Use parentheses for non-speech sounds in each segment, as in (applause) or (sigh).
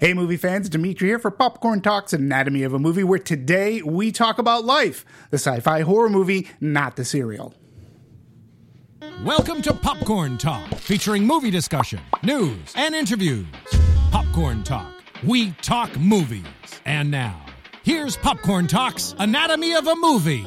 Hey, movie fans, Dimitri here for Popcorn Talks Anatomy of a Movie, where today we talk about Life, the sci fi horror movie, not the cereal. Welcome to Popcorn Talk, featuring movie discussion, news, and interviews. Popcorn Talk, we talk movies. And now, here's Popcorn Talk's Anatomy of a Movie.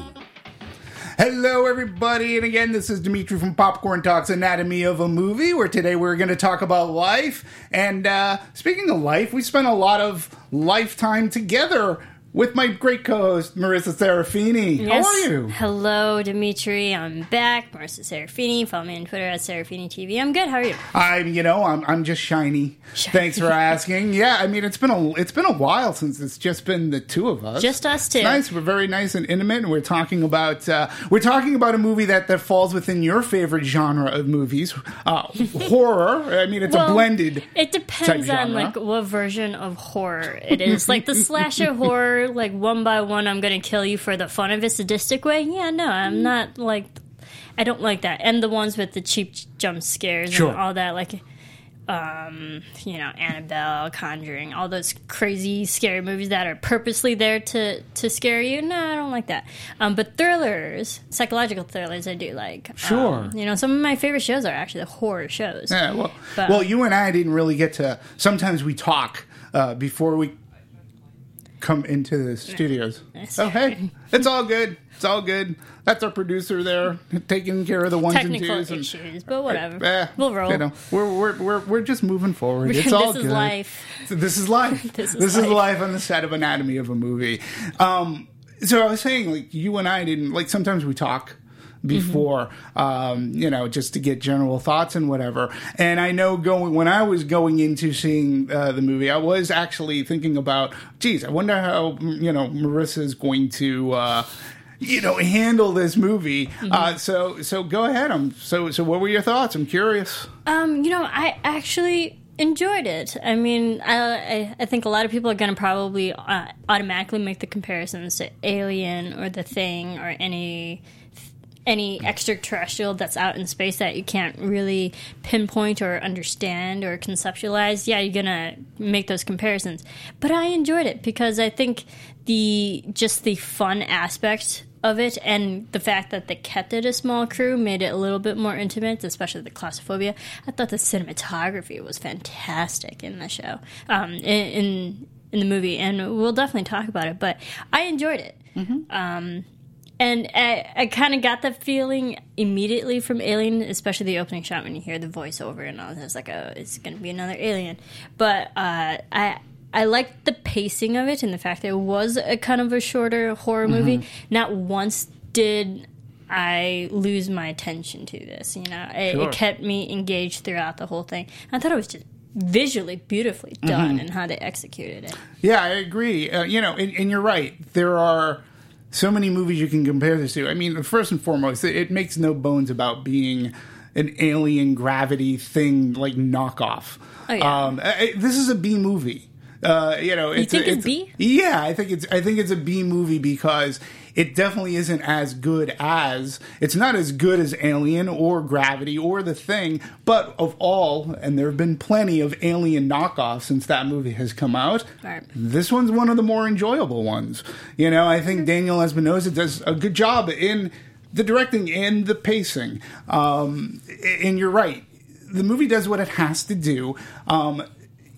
Hello, everybody, and again, this is Dimitri from Popcorn Talks Anatomy of a Movie, where today we're going to talk about life. And uh, speaking of life, we spent a lot of lifetime together with my great co-host Marissa Serafini. Yes. How are you? Hello, Dimitri. I'm back. Marissa Serafini. Follow me on Twitter at Serafini TV. I'm good. How are you? I'm, you know, I'm, I'm just shiny. Shiny. Thanks for (laughs) asking. Yeah, I mean, it's been a, it's been a while since it's just been the two of us. Just us two. It's nice. We're very nice and intimate. And we're talking about, uh, we're talking about a movie that that falls within your favorite genre of movies, uh, (laughs) horror. I mean, it's a blended. It depends on like what version of horror it is. like the slasher (laughs) horror, like one by one, I'm gonna kill you for the fun of it, sadistic way. Yeah, no, I'm not like. I don't like that. And the ones with the cheap jump scares Sure. and all that, like, um, you know, Annabelle, Conjuring, all those crazy scary movies that are purposely there to to scare you. No, I don't like that. Um, but thrillers, psychological thrillers, I do like. Um, Sure. you know, some of my favorite shows are actually the horror shows. Yeah, well, But- well, you and I didn't really get to. Sometimes we talk uh, before we come into the studios. Oh, hey, it's all good. It's all good. That's our producer there, taking care of the ones Technical and twos. and- issues, but whatever. Eh, we'll roll. You know, we're, we're, we're, we're just moving forward. It's this all is good. life. So this is life. (laughs) This is this is life. life on the set of Anatomy of a movie. Um, so I was saying, like, you and I didn't, like, sometimes we talk before, um, you know, just to get general thoughts and whatever. And I know going, when I was going into seeing uh, the movie, I was actually thinking about, geez, I wonder how, you know, Marissa is going to, uh, you know, handle this movie. Uh, so, so go ahead. I'm so, so what were your thoughts? I'm curious. Um, you know, I actually enjoyed it. I mean, I I, I think a lot of people are going to probably uh, automatically make the comparisons to Alien or The Thing or any any extraterrestrial that's out in space that you can't really pinpoint or understand or conceptualize, yeah, you're gonna make those comparisons. But I enjoyed it because I think the just the fun aspect of it and the fact that they kept it a small crew made it a little bit more intimate, especially the claustrophobia. I thought the cinematography was fantastic in the show, um, in, in in the movie, and we'll definitely talk about it. But I enjoyed it. Um, and I, I kind of got that feeling immediately from Alien, especially the opening shot when you hear the voiceover and all. It's like, oh, it's going to be another Alien. But uh, I I liked the pacing of it and the fact that it was a kind of a shorter horror movie. Not once did I lose my attention to this. You know, it, Sure. it kept me engaged throughout the whole thing. I thought it was just visually beautifully done and how they executed it. Yeah, I agree. Uh, you know, and, and you're right. There are so many movies you can compare this to. I mean, first and foremost, it, it makes no bones about being an alien gravity thing like knockoff. Oh, yeah. um, I- this is a B movie. Uh, you know, it's think a, it's B? Yeah, I think it's I think it's a B movie because it definitely isn't as good as it's not as good as Alien or Gravity or The Thing, but of all, and there have been plenty of Alien knockoffs since that movie has come out. Right. This one's one of the more enjoyable ones. You know, I think Daniel Espinosa does a good job in the directing and the pacing. Um, and you're right, the movie does what it has to do. Um,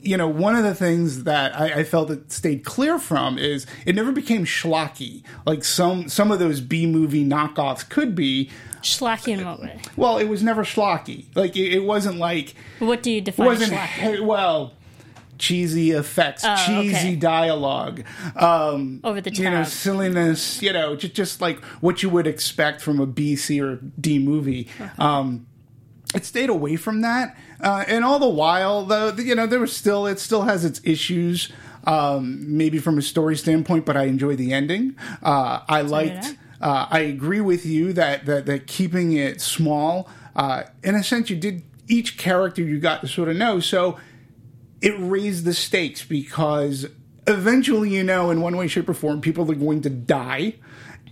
you know, one of the things that I, I felt it stayed clear from is it never became schlocky like some some of those B movie knockoffs could be. Schlocky in what way? Well, it was never schlocky. Like it, it wasn't like What do you define wasn't schlocky? well cheesy effects, Oh, cheesy okay. dialogue, um, Over the you know, silliness. You know, just just like what you would expect from a B, C, or D movie. Um, it stayed away from that, uh, and all the while, though, you know, there was still it still has its issues. Um, maybe from a story standpoint, but I enjoy the ending. Uh, I liked. Uh, I agree with you that that, that keeping it small, uh, in a sense, you did each character you got to sort of know. So it raised the stakes because eventually, you know, in one way, shape, or form, people are going to die.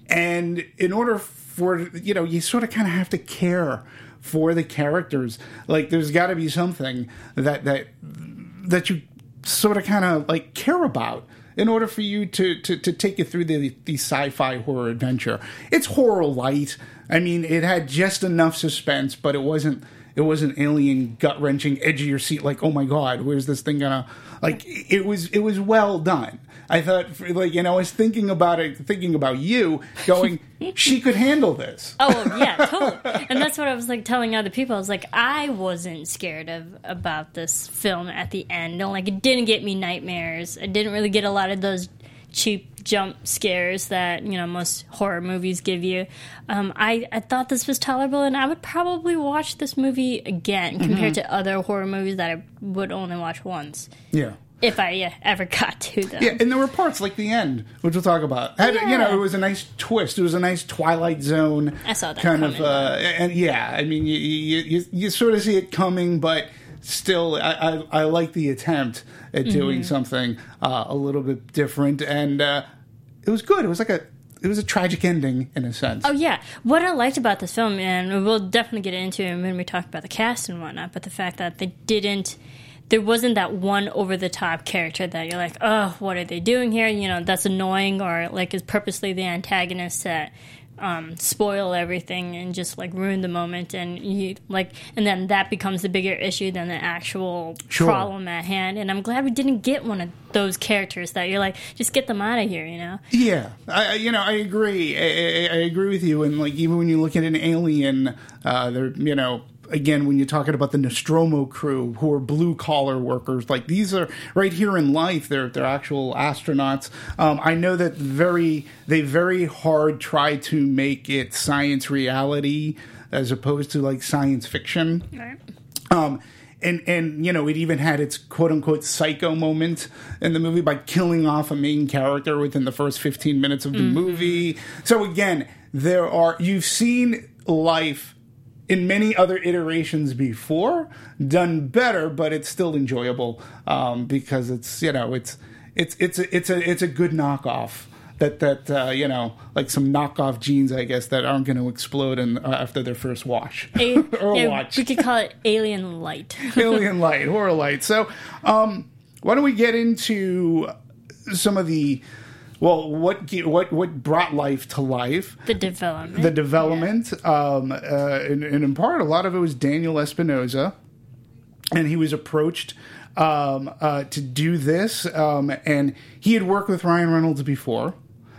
And in order for, you know, you sort of kind of have to care for the characters. Like, there's got to be something that, that, that you sort of kind of like care about in order for you to, to, to take you through the, the sci-fi horror adventure. It's horror light. I mean, it had just enough suspense, but it wasn't it wasn't alien gut wrenching, edge of your seat. Like, oh my god, where's this thing gonna? Like, it was it was well done. I thought, like, you know, I was thinking about it, thinking about you, going, (laughs) she could handle this. Oh yeah, totally. And that's what I was like telling other people. I was like, I wasn't scared of about this film at the end. No, like it didn't get me nightmares. I didn't really get a lot of those cheap jump scares that you know most horror movies give you. Um, I I thought this was tolerable, and I would probably watch this movie again compared to other horror movies that I would only watch once Yeah. if I ever (laughs) got to them. Yeah, and there were parts like the end, which we'll talk about. Had, You know, it was a nice twist. It was a nice Twilight Zone I saw that kind of. Uh, and yeah, I mean, you, you you you sort of see it coming, but still, I I, I like the attempt at Mm-hmm. doing something uh, a little bit different, and uh, it was good. It was like a it was a tragic ending in a sense. Oh yeah, what I liked about this film, and we'll definitely get into it when we talk about the cast and whatnot, but the fact that they didn't, there wasn't that one over the top character that you're like, oh, what are they doing here? You know, that's annoying, or like is purposely the antagonist that um, spoil everything and just like ruin the moment, and you like, and then that becomes the bigger issue than the actual Sure. problem at hand. And I'm glad we didn't get one of those characters that you're like, just get them out of here, you know? Yeah, I, you know, I agree. I, I, I agree with you. And like, even when you look at an alien, uh, they're, you know, again, when you're talking about the Nostromo crew, who are blue collar workers, like these are right here in life. They're they're actual astronauts. Um, I know that very they very hard try to make it science reality as opposed to like science fiction. Right. Um, and and you know it even had its quote unquote psycho moment in the movie by killing off a main character within the first 15 minutes of the movie. So again, there are you've seen life in many other iterations before done better, but it's still enjoyable um, because it's you know it's it's it's a, it's a it's a good knockoff. That that uh, you know, like some knockoff jeans, I guess, that aren't going to explode in, uh, after their first wash A- (laughs) or yeah, watch. we could call it Alien Light. (laughs) Alien Light, Horror Light. So, um, why don't we get into some of the well, what what what brought life to life? The development. The development, um, uh, and, and in part, a lot of it was Daniel Espinosa, and he was approached um, uh, to do this, um, and he had worked with Ryan Reynolds before.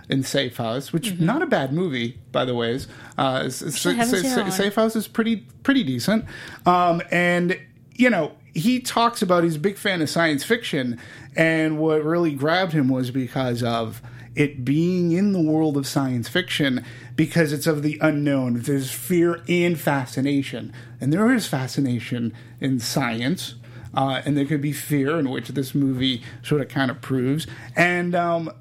In Safe House, which not a bad movie, by the way. Uh, s- s- Mm-hmm. haven't s- seen s- that one. Safe House is pretty pretty decent, um, and you know he talks about he's a big fan of science fiction, and what really grabbed him was because of it being in the world of science fiction because it's of the unknown. There's fear and fascination, and there is fascination in science. Uh, and there could be fear, in which this movie sort of kind of proves. And um,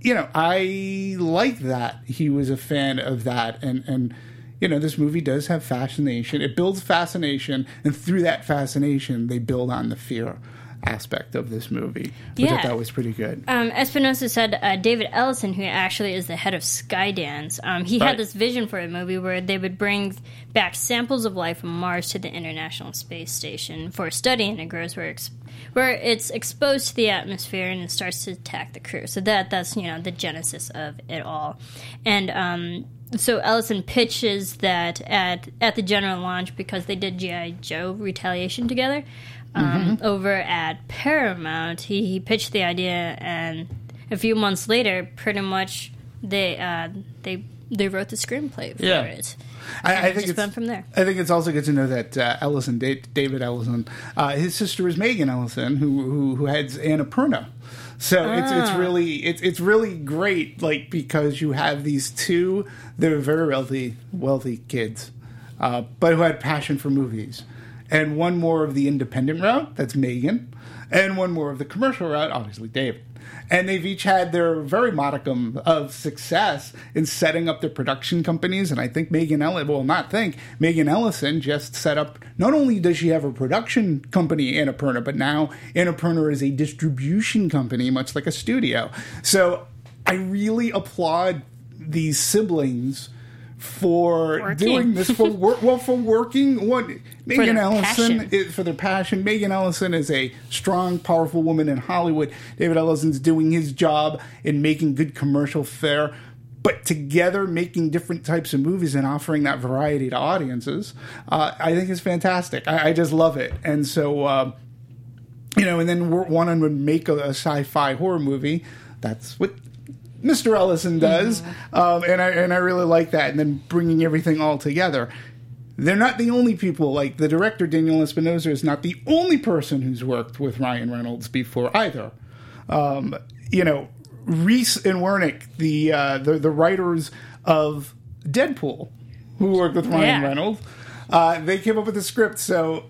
you know, I like that he was a fan of that, and and you know, this movie does have fascination. It builds fascination, and through that fascination, they build on the fear aspect of this movie, which I Yeah. thought was pretty good. Um, Espinosa said uh, David Ellison, who actually is the head of Skydance, um, he Right. had this vision for a movie where they would bring back samples of life from Mars to the International Space Station for study, and it grows where, ex- where it's exposed to the atmosphere and it starts to attack the crew. So that that's you know the genesis of it all, and um, so Ellison pitches that at at the general launch because they did GI Joe Retaliation together um, over at Paramount. He, he pitched the idea, and a few months later, pretty much they uh, they they wrote the screenplay for Yeah. it. I, I it think just it's from there. I think it's also good to know that uh, Ellison, Da- David Ellison, uh, his sister is Megan Ellison, who who, who heads Annapurna. So it's it's Ah. really it's it's really great, like because you have these two they're very wealthy wealthy kids, uh, but who had passion for movies, and one more of the independent route that's Megan, and one more of the commercial route, obviously David. And they've each had their very modicum of success in setting up their production companies. And I think Megan Ellison, well, not think, Megan Ellison just set up, not only does she have a production company, Annapurna, but now Annapurna is a distribution company, much like a studio. So I really applaud these siblings for Working. doing this for work. Well, for working, what Megan Ellison is for their passion. Megan Ellison is a strong, powerful woman in Hollywood. David Ellison's doing his job in making good commercial fare. But together, making different types of movies and offering that variety to audiences, uh, I think is fantastic. I, I just love it. And so, uh, you know, and then one would make a, a sci-fi horror movie. That's what Mr. Ellison does, um, and I and I really like that. And then bringing everything all together. They're not the only people. Like the director Daniel Espinosa is not the only person who's worked with Ryan Reynolds before either. Um, you know, Reese and Wernick, the uh, the the writers of Deadpool, who worked with Ryan Yeah. Reynolds, uh, they came up with the script. So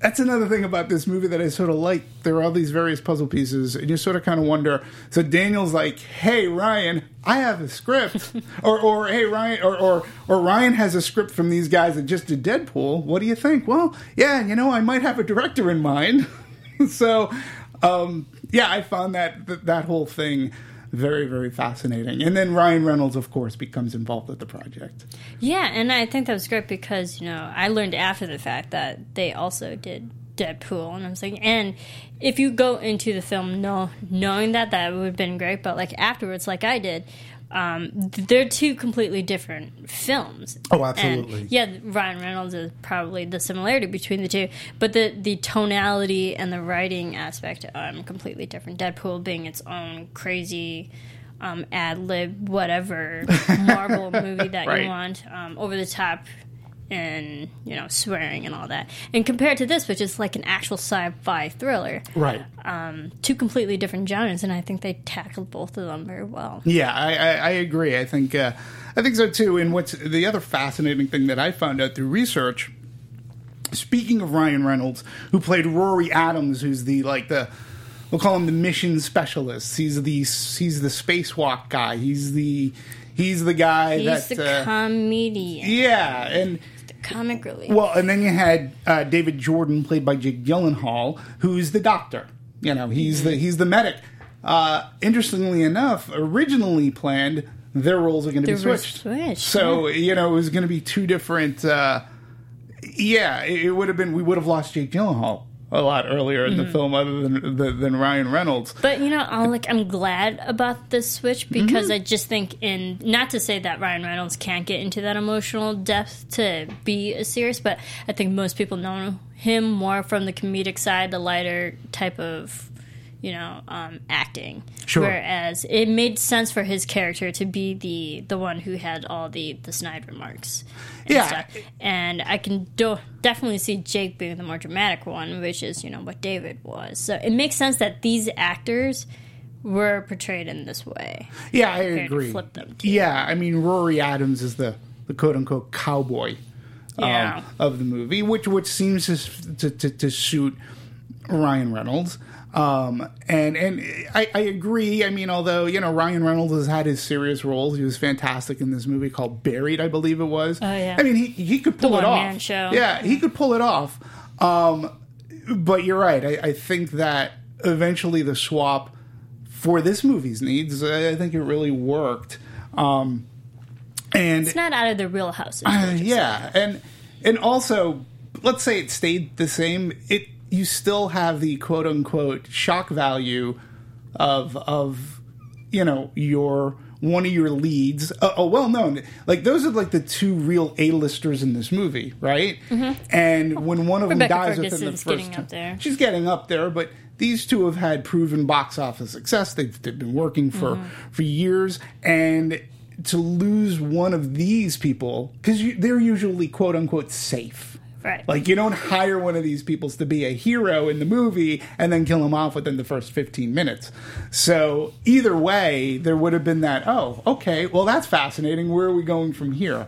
that's another thing about this movie that I sort of like. There are all these various puzzle pieces, and you sort of kind of wonder. So Daniel's like, "Hey Ryan, I have a script," (laughs) or or Hey Ryan, or or or Ryan has a script from these guys that just did Deadpool. What do you think? Well, yeah, you know, I might have a director in mind. (laughs) so, um, yeah, I found that that, that whole thing. Very, very fascinating. And then Ryan Reynolds, of course, becomes involved with the project. Yeah, and I think that was great because you know I learned after the fact that they also did Deadpool, and I was like, and if you go into the film know, knowing that, that would have been great. But like afterwards, like I did, um, they're two completely different films. Oh, absolutely. And, yeah, Ryan Reynolds is probably the similarity between the two, but the the tonality and the writing aspect um completely different. Deadpool being its own crazy. Um, ad lib, whatever (laughs) Marvel movie that Right. you want, um, over the top, and you know swearing and all that. And compared to this, which is like an actual sci-fi thriller, Right. um, two completely different genres, and I think they tackled both of them very well. Yeah, I, I, I agree. I think uh, I think so too. And what's the other fascinating thing that I found out through research? Speaking of Ryan Reynolds, who played Rory Adams, who's the like the we'll call him the mission specialist. He's the he's the spacewalk guy. He's the he's the guy He's that the uh, comedian, yeah and. Comic relief. Well, and then you had uh, David Jordan, played by Jake Gyllenhaal, who's the doctor. You know, he's the he's the medic. Uh, interestingly enough, originally planned, their roles are going to be switched. switched, So you know, it was going to be two different. Uh, yeah, it, it would have been. We would have lost Jake Gyllenhaal a lot earlier in the Mm-hmm. film, other than than, than Ryan Reynolds. But you know, I'm like I'm glad about this switch because Mm-hmm. I just think in not to say that Ryan Reynolds can't get into that emotional depth to be a serious, but I think most people know him more from the comedic side, the lighter type of you know um, acting. Sure. Whereas it made sense for his character to be the the one who had all the the snide remarks. And Yeah. stuff. And I can do- definitely see Jake being the more dramatic one, which is, you know, what David was. So it makes sense that these actors were portrayed in this way. Yeah, I agree. flip them, too. Yeah, I mean Rory Adams is the the quote unquote cowboy um, of the movie, which which seems to to, to, to suit Ryan Reynolds. Um, and and I, I agree. I mean, although you know Ryan Reynolds has had his serious roles, he was fantastic in this movie called Buried, I believe it was. Oh yeah. I mean, he he could pull it off. show. Yeah, he could pull it off. Um, but you're right. I, I think that eventually the swap for this movie's needs, I I think it really worked. Um, and It's not out of the real house. uh, yeah, and and also, let's say it stayed the same. It you still have the quote unquote shock value of of you know your one of your leads, a, a well known like those are like the two real A listers in this movie, right? Mm-hmm. And when one of them Rebecca dies within the first, getting up there. she's getting up there, but. These two have had proven box office success. They've, they've been working for mm-hmm. for years, and to lose one of these people because they're usually quote unquote safe. Right. Like you don't hire one of these peoples to be a hero in the movie and then kill him off within the first 15 minutes. So either way, there would have been that, oh, okay, well that's fascinating. Where are we going from here?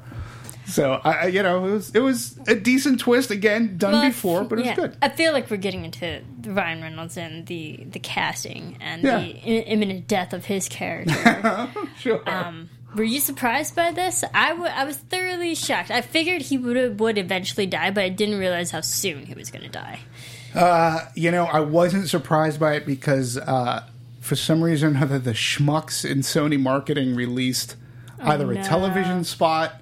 So I, I- you know, it was it was a decent twist again, done Well, before, but it was good. I feel like we're getting into Ryan Reynolds and the the casting and Yeah. the i- imminent death of his character. (laughs) Sure. um, were you surprised by this? I w- I was thoroughly shocked. I figured he would would eventually die, but I didn't realize how soon he was going to die. you know, I wasn't surprised by it because uh, for some reason or other, the schmucks in Sony marketing released either a no. television spot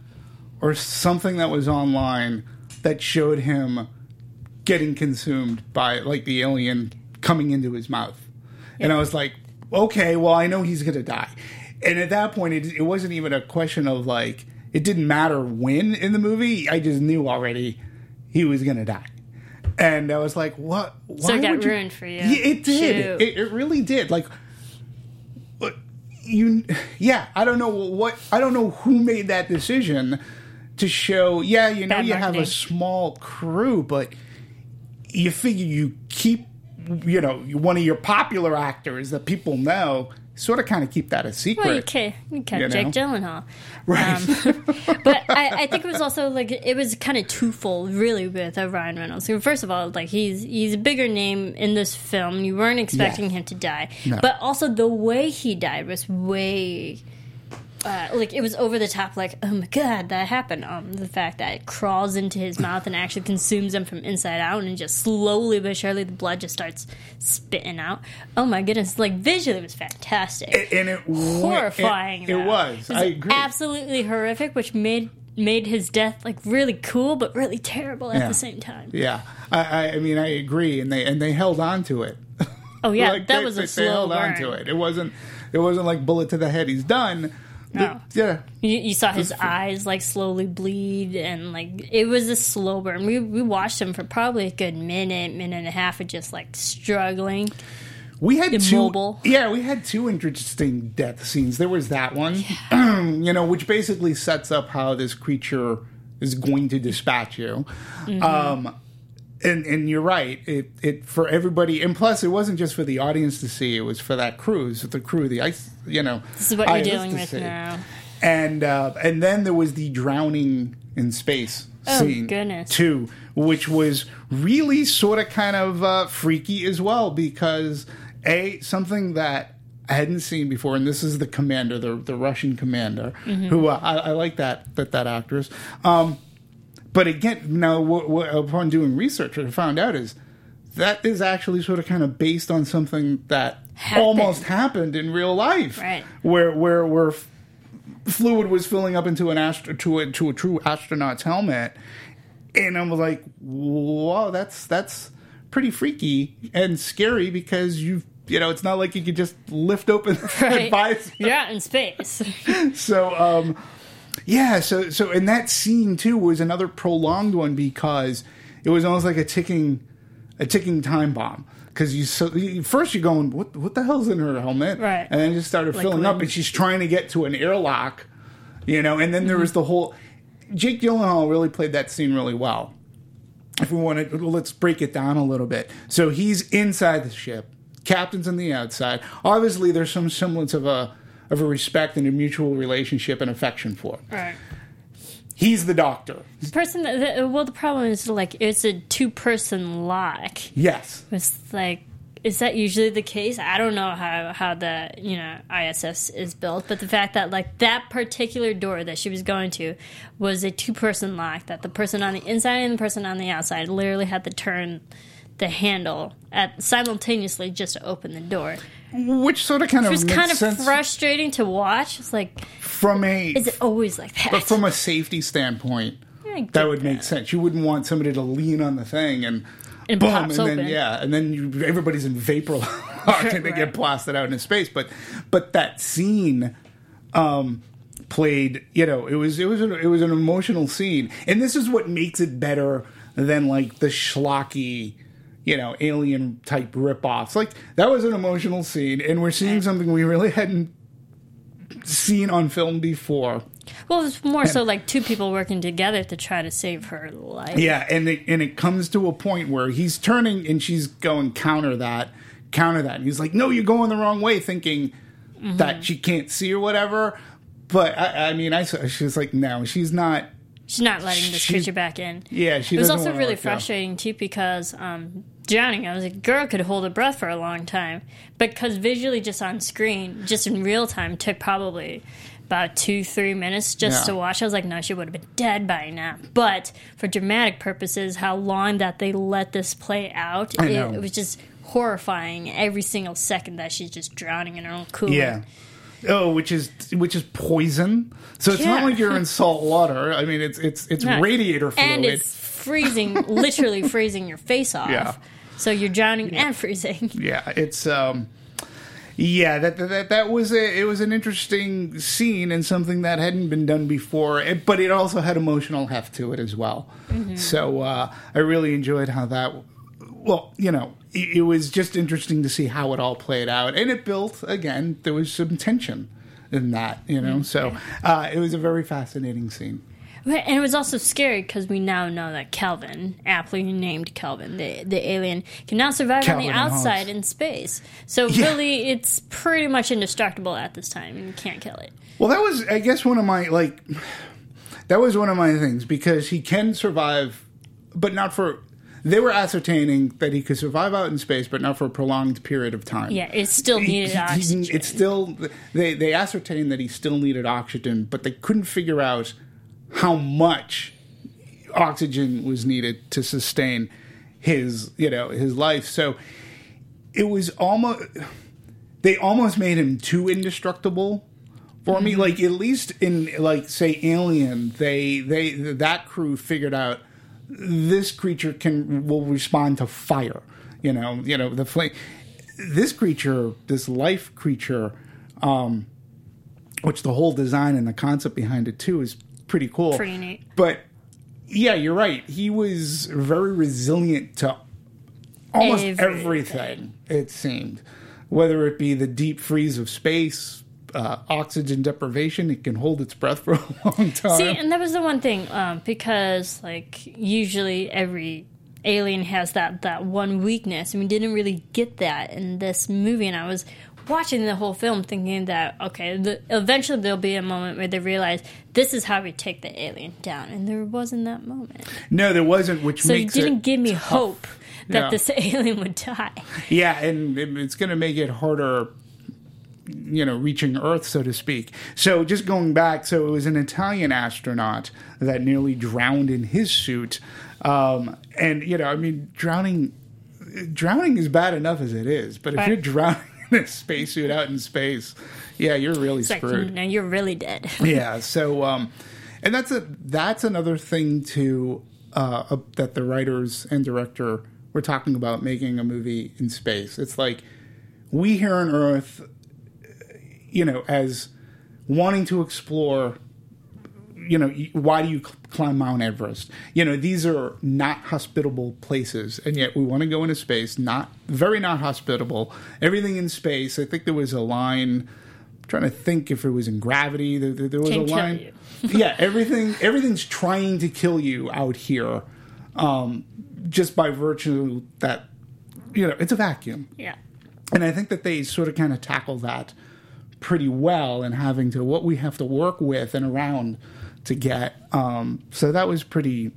or something that was online that showed him getting consumed by like the alien coming into his mouth. And I was like, okay, well, I know he's going to die. And at that point, it, it wasn't even a question of like, it didn't matter when in the movie. I just knew already he was going to die. And I was like, what? Why So it got would you- ruined for you. Yeah, it did. It, it really did. Like, you, yeah, I don't know what, I don't know who made that decision to show, yeah, you know, Bad you have a small crew, but you figure you keep, you know, one of your popular actors that people know, sort of kind of keep that a secret. Well, you can't, you can't You Jake? Gyllenhaal. Right. Um, (laughs) but I, I think it was also like it was kind of twofold, really, with uh, Ryan Reynolds. So First of all, like he's he's a bigger name in this film. You weren't expecting Yes. him to die, No. but also the way he died was way. Uh, like it was over the top, like oh my god, that happened. Um, the fact that it crawls into his mouth and actually consumes him from inside out, and just slowly but surely the blood just starts spitting out. Oh my goodness! Like visually, it was fantastic and it horrifying. It, it was. It I agree. Absolutely horrific, which made made his death like really cool, but really terrible at Yeah. the same time. yeah, I, I, mean, I agree, and they and they held on to it. Oh yeah, (laughs) Like, that they, was they, a they slow held on to it. It wasn't. It wasn't like bullet to the head. He's done. No. The- yeah. You, you saw his eyes like slowly bleed, and like it was a slow burn. We we watched him for probably a good minute, minute and a half of just like struggling. We had Immobile. two. Yeah, we had two interesting death scenes. There was that one, (clears throat) you know, which basically sets up how this creature is going to dispatch you. Mm-hmm. Um, and and you're right. It it for everybody, and plus, it wasn't just for the audience to see. It was for that cruise, the crew, the ice. You know, This is what you're dealing with see. now. And uh, and then there was the drowning in space Oh, scene goodness. too, which was really sort of kind of uh, freaky as well because a something that I hadn't seen before, and this is the commander, the the Russian commander, Mm-hmm. who uh, I, I like that that that actress. Um, but again, now what, what, upon doing research, what I found out is that is actually sort of kind of based on something that Happened. almost happened in real life, Right. Where where where f- fluid was filling up into an astro- to a to a true astronaut's helmet, and I was like, "Whoa, that's that's pretty freaky and scary because you've you know it's not like you could just lift open (laughs) Right. by You're in space. (laughs) so um yeah so so and that scene too was another prolonged one because it was almost like a ticking a ticking time bomb. Because you so you, first you're going what what the hell's in her helmet? Right. and then it just started Like filling up and she's trying to get to an airlock you know and then there mm-hmm. was the whole Jake Gyllenhaal really played that scene really well. If we want to let's break it down a little bit. So he's inside the ship captain's on the outside. Obviously there's some semblance of a of a respect and a mutual relationship and affection for him. right. he's the doctor The person that, the, well, the problem is like it's a two person lock. yes It's like, is that usually the case? I don't know how how the you know ISS is built, but the fact that like that particular door that she was going to was a two person lock. That the person on the inside and the person on the outside literally had to turn the handle at simultaneously just to open the door. Which sort of kind of It was kind of sense frustrating to watch. It's like, from a is it always like that? but from a safety standpoint that would make sense you wouldn't want somebody to lean on the thing and And boom and then open. yeah and then you, everybody's in vapor (laughs) lock and they get blasted out into space but but that scene um played you know it was it was an, it was an emotional scene and this is what makes it better than like the schlocky you know alien type rip-offs like that was an emotional scene and we're seeing something we really hadn't seen on film before Well, it's more so like two people working together to try to save her life. Yeah, and it, and it comes to a point where he's turning and she's going counter that, counter that, and he's like, "No, you're going the wrong way," thinking Mm-hmm. that she can't see or whatever. But I, I mean, I she's like, "No, she's not." She's not letting this She- creature back in. Yeah, she. It was also really frustrating too because um, drowning. I was like, girl could hold her breath for a long time, but because visually, just on screen, just in real time, took probably about two, three minutes just Yeah. to watch. I was like, no, she would have been dead by now. But for dramatic purposes, how long that they let this play out, it, it was just horrifying. Every single second that she's just drowning in her own cooler. Yeah. Oh, which is which is poison. So it's not like you're in salt water. I mean, it's it's it's No. radiator fluid. and it's freezing, literally (laughs) freezing your face off. Yeah. So you're drowning and freezing. yeah, it's um, yeah. That that that was a it was an interesting scene and something that hadn't been done before. It, but it also had emotional heft to it as well. So uh, I really enjoyed how that. Well, you know, it, it was just interesting to see how it all played out, and it built again. There was some tension in that, you know. So uh, it was a very fascinating scene. And it was also scary because we now know that Kelvin, aptly named Kelvin, the the alien, can now survive Kelvin on the outside in space. So Yeah. really, it's pretty much indestructible at this time, and you can't kill it. Well, that was, I guess, one of my like. That was one of my things because he can survive, but not for. They were ascertaining that he could survive out in space, but not for a prolonged period of time. Yeah, it still needed oxygen. It's still they they ascertained that he still needed oxygen, but they couldn't figure out how much oxygen was needed to sustain his you know his life. So it was almost they almost made him too indestructible for me. Mm-hmm. Like at least in like say Alien, they they that crew figured out this creature can will respond to fire. You know, you know the flame. This creature, this life creature, um, which the whole design and the concept behind it too is pretty cool. Pretty neat. But yeah, you're right. He was very resilient to almost Everything. everything. It seemed, whether it be the deep freeze of space, uh, oxygen deprivation, it can hold its breath (laughs) for a long time. See, and that was the one thing um, because like usually every alien has that that one weakness, and we didn't really get that in this movie. And I was watching the whole film thinking that okay, the, eventually there'll be a moment where they realize this is how we take the alien down, and there wasn't that moment. no, there wasn't, which So it makes didn't give me tough. hope that Yeah. this (laughs) alien would die. Yeah, and it's going to make it harder, you know, reaching Earth, so to speak. So just going back, so it was an Italian astronaut that nearly drowned in his suit, um, and you know, I mean, drowning, drowning is bad enough as it is, but if you're (laughs) drowning in a spacesuit out in space, yeah, you're really It's like, screwed no, you're really dead. (laughs) yeah so um and that's a that's another thing to uh uh, that the writers and director were talking about making a movie in space it's like we here on earth you know as wanting to explore you know why do you climb mount everest? You know these are not hospitable places and yet we want to go into space not very not hospitable. Everything in space i think there was a line I'm trying to think if it was in gravity there, there, there was Can a line (laughs) yeah everything everything's trying to kill you out here um just by virtue that you know it's a vacuum. Yeah. and I think that they sort of kind of tackle that pretty well and having to what we have to work with and around to get. Um, so that was pretty.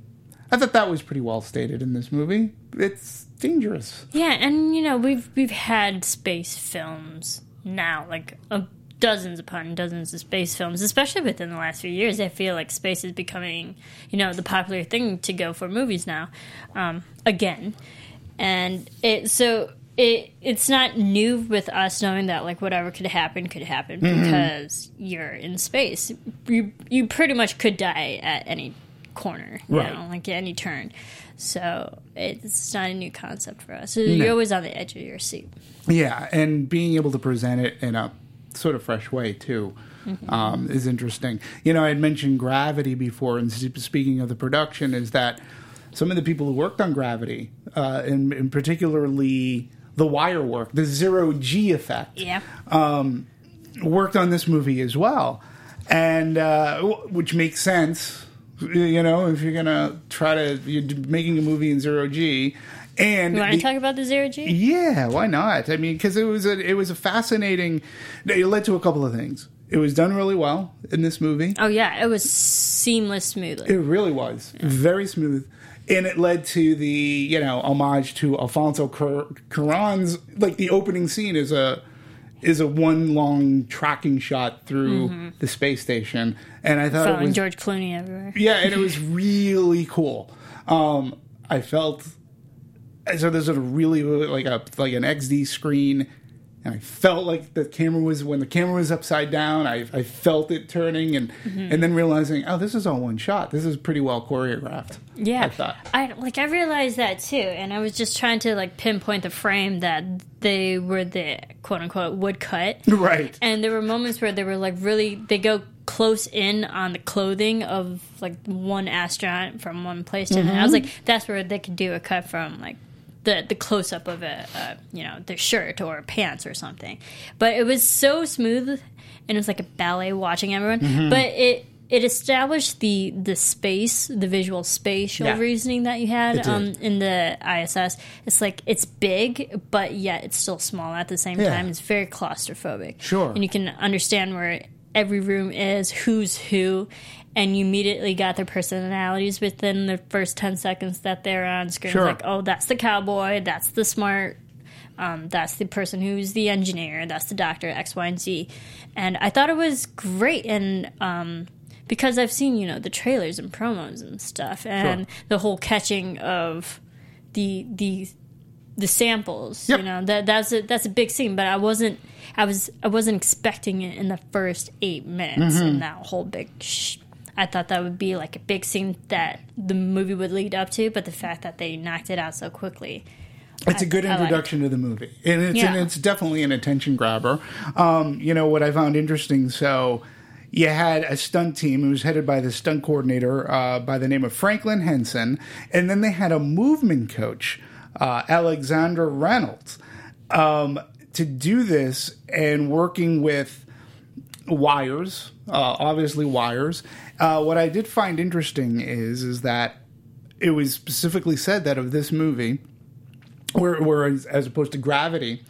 I thought that was pretty well stated in this movie. It's dangerous. Yeah, and you know we've we've had space films now, like uh, dozens upon dozens of space films, especially within the last few years. I feel like space is becoming, you know, the popular thing to go for movies now, um, again, and it so. It, it's not new with us knowing that like whatever could happen could happen because you're in space. You you pretty much could die at any corner, you Right. know, like at any turn. So it's not a new concept for us. So You're always on the edge of your seat. Yeah, and being able to present it in a sort of fresh way too um, is interesting. You know, I had mentioned Gravity before, and speaking of the production, is that some of the people who worked on Gravity, uh, and, and particularly the wire work, the zero G effect, Yeah. worked on this movie as well, and uh, which makes sense. You know, if you're gonna try to you're making a movie in zero G, and You want to talk about the zero G? yeah, why not? I mean, because it was a it was a fascinating. It led to a couple of things. It was done really well in this movie. Oh yeah, it was seamless smoothly. It really was very smooth, and it led to the you know homage to Alfonso Cuarón's like the opening scene is a is a one long tracking shot through the space station, and I thought it was George Clooney everywhere. yeah, and it was (laughs) really cool. Um, I felt so there's a really like a like an XD screen, and I felt like the camera was when the camera was upside down. I, I felt it turning, and mm-hmm. and then realizing, oh, this is all one shot. This is pretty well choreographed. Yeah, I thought. I like I realized that too, and I was just trying to like pinpoint the frame that they were the quote unquote woodcut. (laughs) Right. And there were moments where they were like really they go close in on the clothing of like one astronaut from one place to mm-hmm. another. I was like, that's where they could do a cut from like the the close up of a uh, you know their shirt or pants or something. But it was so smooth, and it was like a ballet watching everyone. But it it established the the space, the visual spatial Yeah. reasoning that you had um, in the ISS. It's like it's big, but yet it's still small at the same Yeah. time. It's very claustrophobic. Sure. and you can understand where every room is, who's who. And you immediately got their personalities within the first 10 seconds that they're on screen. Sure. Like, oh, that's the cowboy, that's the smart um, that's the person who's the engineer, that's the doctor, X, Y, and Z. And I thought it was great. And um, because I've seen, you know, the trailers and promos and stuff, and the whole catching of the the the samples, Yep. you know, that that's a that's a big scene. But I wasn't I was I wasn't expecting it in the first eight minutes Mm-hmm. in that whole big. Sh- I thought that would be like a big scene that the movie would lead up to, but the fact that they knocked it out so quickly, It's a good introduction to the movie, and it's Yeah. and it's definitely an attention grabber. Um, you know what I found interesting. So you had a stunt team. It was headed by the stunt coordinator uh, by the name of Franklin Henson, and then they had a movement coach, uh, Alexander Reynolds, um, to do this and working with wires, uh, obviously wires. Uh, what I did find interesting is is that it was specifically said that of this movie where, whereas as opposed to Gravity,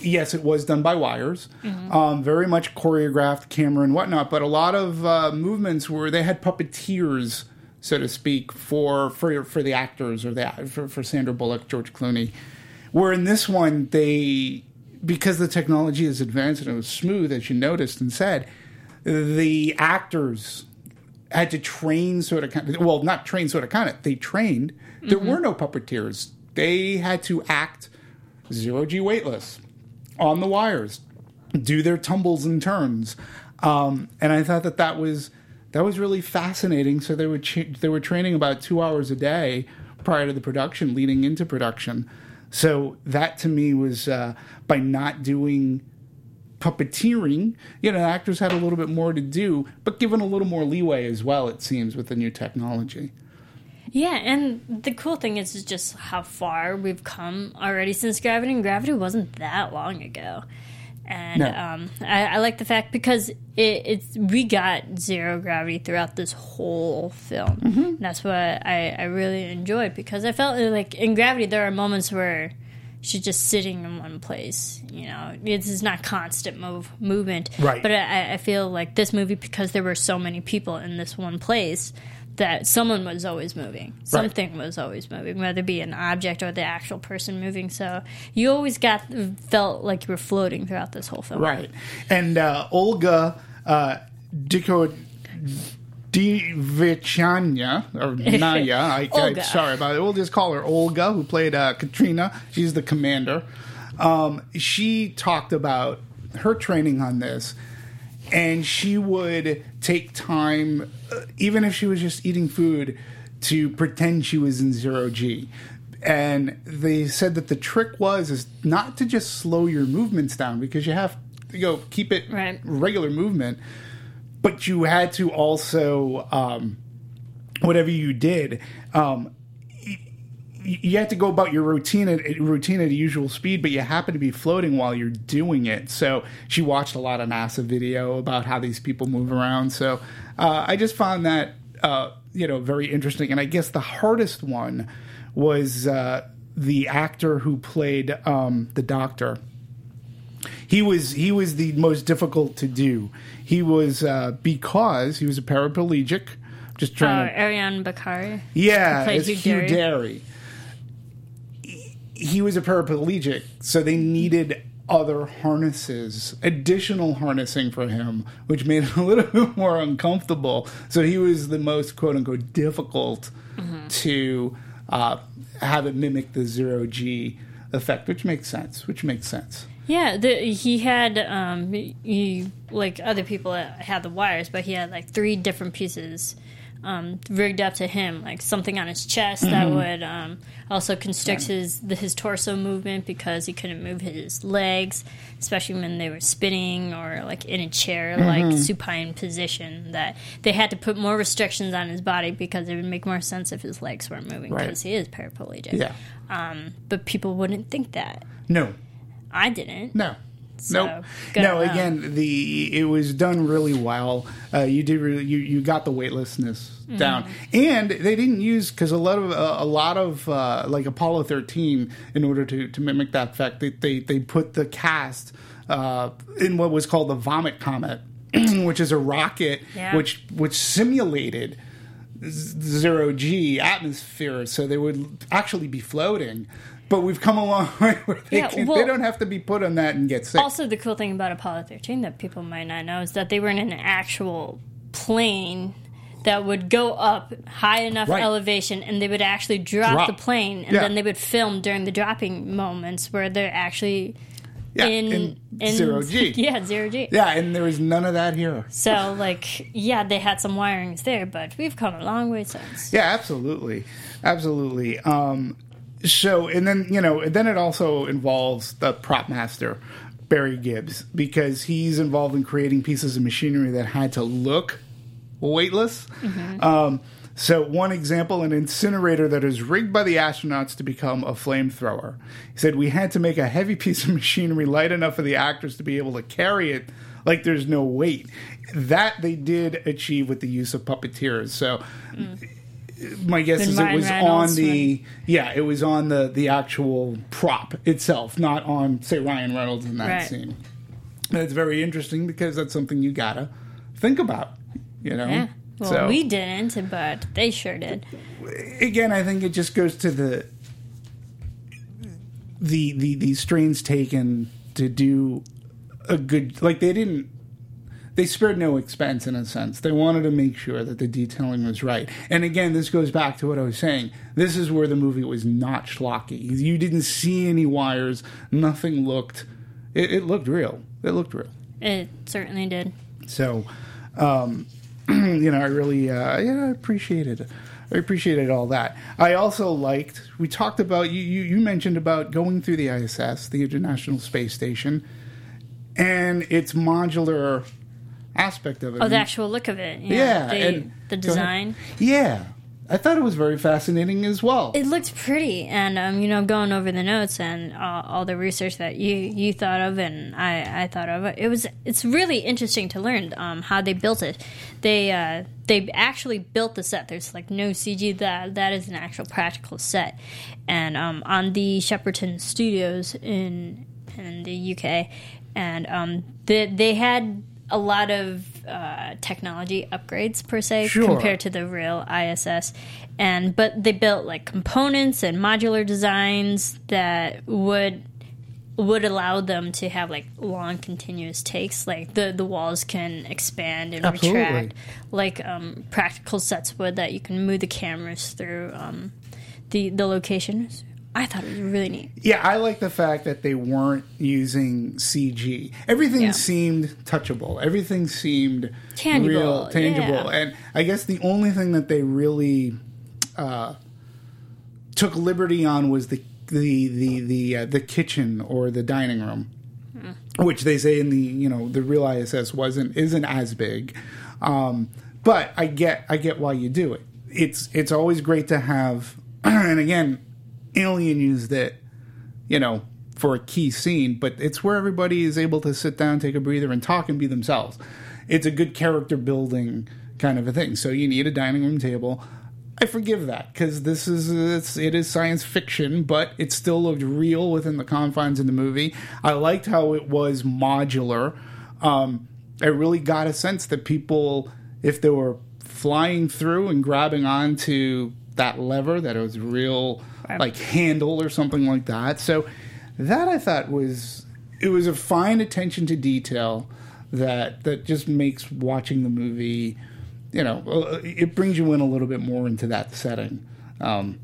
yes, it was done by wires, um, very much choreographed camera and whatnot, but a lot of uh, movements where they had puppeteers, so to speak, for for for the actors or the for, for Sandra Bullock, George Clooney. Where in this one they because the technology is advanced and it was smooth, as you noticed and said, the actors had to train sort of kind well not train sort of kind of they trained. There were no puppeteers. They had to act zero g weightless on the wires do their tumbles and turns. Um, and i thought that that was that was really fascinating. So they were they were training about two hours a day prior to the production leading into production. So that to me was uh, by not doing puppeteering, you know, actors had a little bit more to do, but given a little more leeway as well, it seems, with the new technology. Yeah, and the cool thing is, just how far we've come already since Gravity. And Gravity wasn't that long ago, and No. um, I, I like the fact because it, it's we got zero gravity throughout this whole film. And that's what I, I really enjoyed because I felt like in Gravity there are moments where she's just sitting in one place. You know, this is not constant move movement. Right. But I, I feel like this movie because there were so many people in this one place that someone was always moving. Something was always moving, whether it be an object or the actual person moving. So you always got felt like you were floating throughout this whole film. Right. And uh, Olga uh, Diko Divichanya, or (laughs) Naya, I, I, sorry about it. We'll just call her Olga, who played uh, Katrina. She's the commander. Um, she talked about her training on this, and she would take time, uh, even if she was just eating food, to pretend she was in zero G. And they said that the trick was is not to just slow your movements down because you have to go keep it Right. regular movement, but you had to also um, whatever you did. Um, you had to go about your routine at routine at a usual speed, but you happen to be floating while you're doing it. So she watched a lot of NASA video about how these people move around. So uh, I just found that uh, you know very interesting. And I guess the hardest one was uh, the actor who played um, the Doctor he was he was the most difficult to do. He was uh, because he was a paraplegic. Just Uh, trying to Ariyon Bakare. yeah, it's Hugh Hugh Derry. Derry. He- He was a paraplegic, so they needed other harnesses, additional harnessing for him, which made it (laughs) a little bit more uncomfortable. So he was the most quote unquote difficult Mm-hmm. to uh, have it mimic the zero G effect, which makes sense. Which makes sense. Yeah, the, he had um, he like other people had the wires, but he had like three different pieces um, rigged up to him, like something on his chest that Mm-hmm. would um, also constrict his the, his torso movement because he couldn't move his legs, especially when they were spinning or like in a chair, Mm-hmm. like supine position. That they had to put more restrictions on his body because it would make more sense if his legs weren't moving Right. because he is paraplegic. Yeah. Um, but people wouldn't think that. No. I didn't. No. So, nope. No. Again, the it was done really well. Uh, you did really, you you got the weightlessness Mm-hmm. down, and they didn't use because a lot of uh, a lot of uh, like Apollo thirteen in order to to mimic that effect, they they, they put the cast uh, in what was called the vomit comet, (clears throat) which is a rocket Yeah. which which simulated zero G atmosphere, so they would actually be floating. But we've come a long (laughs) way where they, Yeah, can, well- they don't have to be put on that and get sick. Also, the cool thing about Apollo 13 that people might not know is that they were in an actual plane that would go up high enough Right. elevation and they would actually drop, Drop. the plane and Yeah. then they would film during the dropping moments where they're actually yeah, in, in zero (laughs) G. Yeah, zero G. Yeah, and there was none of that here. So, like, yeah, they had some wirings there, but we've come a long way since. Yeah, absolutely, absolutely. Um, so, and then you know, then it also involves the prop master Barry Gibbs because he's involved in creating pieces of machinery that had to look weightless. Um, so, one example an incinerator that is rigged by the astronauts to become a flamethrower. He said, We had to make a heavy (laughs) piece of machinery light enough for the actors to be able to carry it like there's no weight. That they did achieve with the use of puppeteers. So, my guess is it was Reynolds on the yeah it was on the the actual prop itself not on say ryan reynolds in that Right. scene and it's very interesting because that's something you gotta think about you know Yeah. Well, so we didn't, but they sure did. again i think it just goes to the the the the strains taken to do a good like they didn't they spared no expense in a sense. They wanted to make sure that the detailing was right. And again, this goes back to what I was saying. This is where the movie was not schlocky. You didn't see any wires. Nothing looked. It, it looked real. It looked real. It certainly did. So, um, (clears throat) you know, I really, uh, yeah, I appreciated, I appreciated all that. I also liked. We talked about you. You, you mentioned about going through the ISS, the International Space Station, and its modular aspect of it. Oh, the actual look of it. Yeah. yeah, the, and the design. Yeah, I thought it was very fascinating as well. It looked pretty, and um, you know, I'm going over the notes and uh, all the research that you you thought of and I, I thought of, it was it's really interesting to learn um, how they built it. They uh, they actually built the set. There's like no CG. That that is an actual practical set, and um, on the Shepperton Studios in in the UK, and um, they they had a lot of uh, technology upgrades per se Sure. compared to the real ISS, and but they built like components and modular designs that would would allow them to have like long continuous takes like the the walls can expand and Absolutely. retract like um, practical sets would that you can move the cameras through um, the the locations i thought it was really neat Yeah, I like the fact that they weren't using CG. Everything Yeah. seemed touchable. Everything seemed Tangible, real, tangible. yeah. And I guess the only thing that they really uh, took liberty on was the the the the uh, the kitchen or the dining room, which they say in the you know the real ISS wasn't isn't as big. Um, but I get I get why you do it. It's it's always great to have, (clears throat) and again, Alien used it you know, for a key scene, but it's where everybody is able to sit down, take a breather, and talk and be themselves. It's a good character building kind of a thing. So you need a dining room table. I forgive that because this is it's, it is science fiction, but it still looked real within the confines of the movie. I liked how it was modular. Um, I really got a sense that people, if they were flying through and grabbing onto that lever, that it was real like handle or something like that. So that I thought was it was a fine attention to detail that that just makes watching the movie, you know, uh, it brings you in a little bit more into that setting. Um,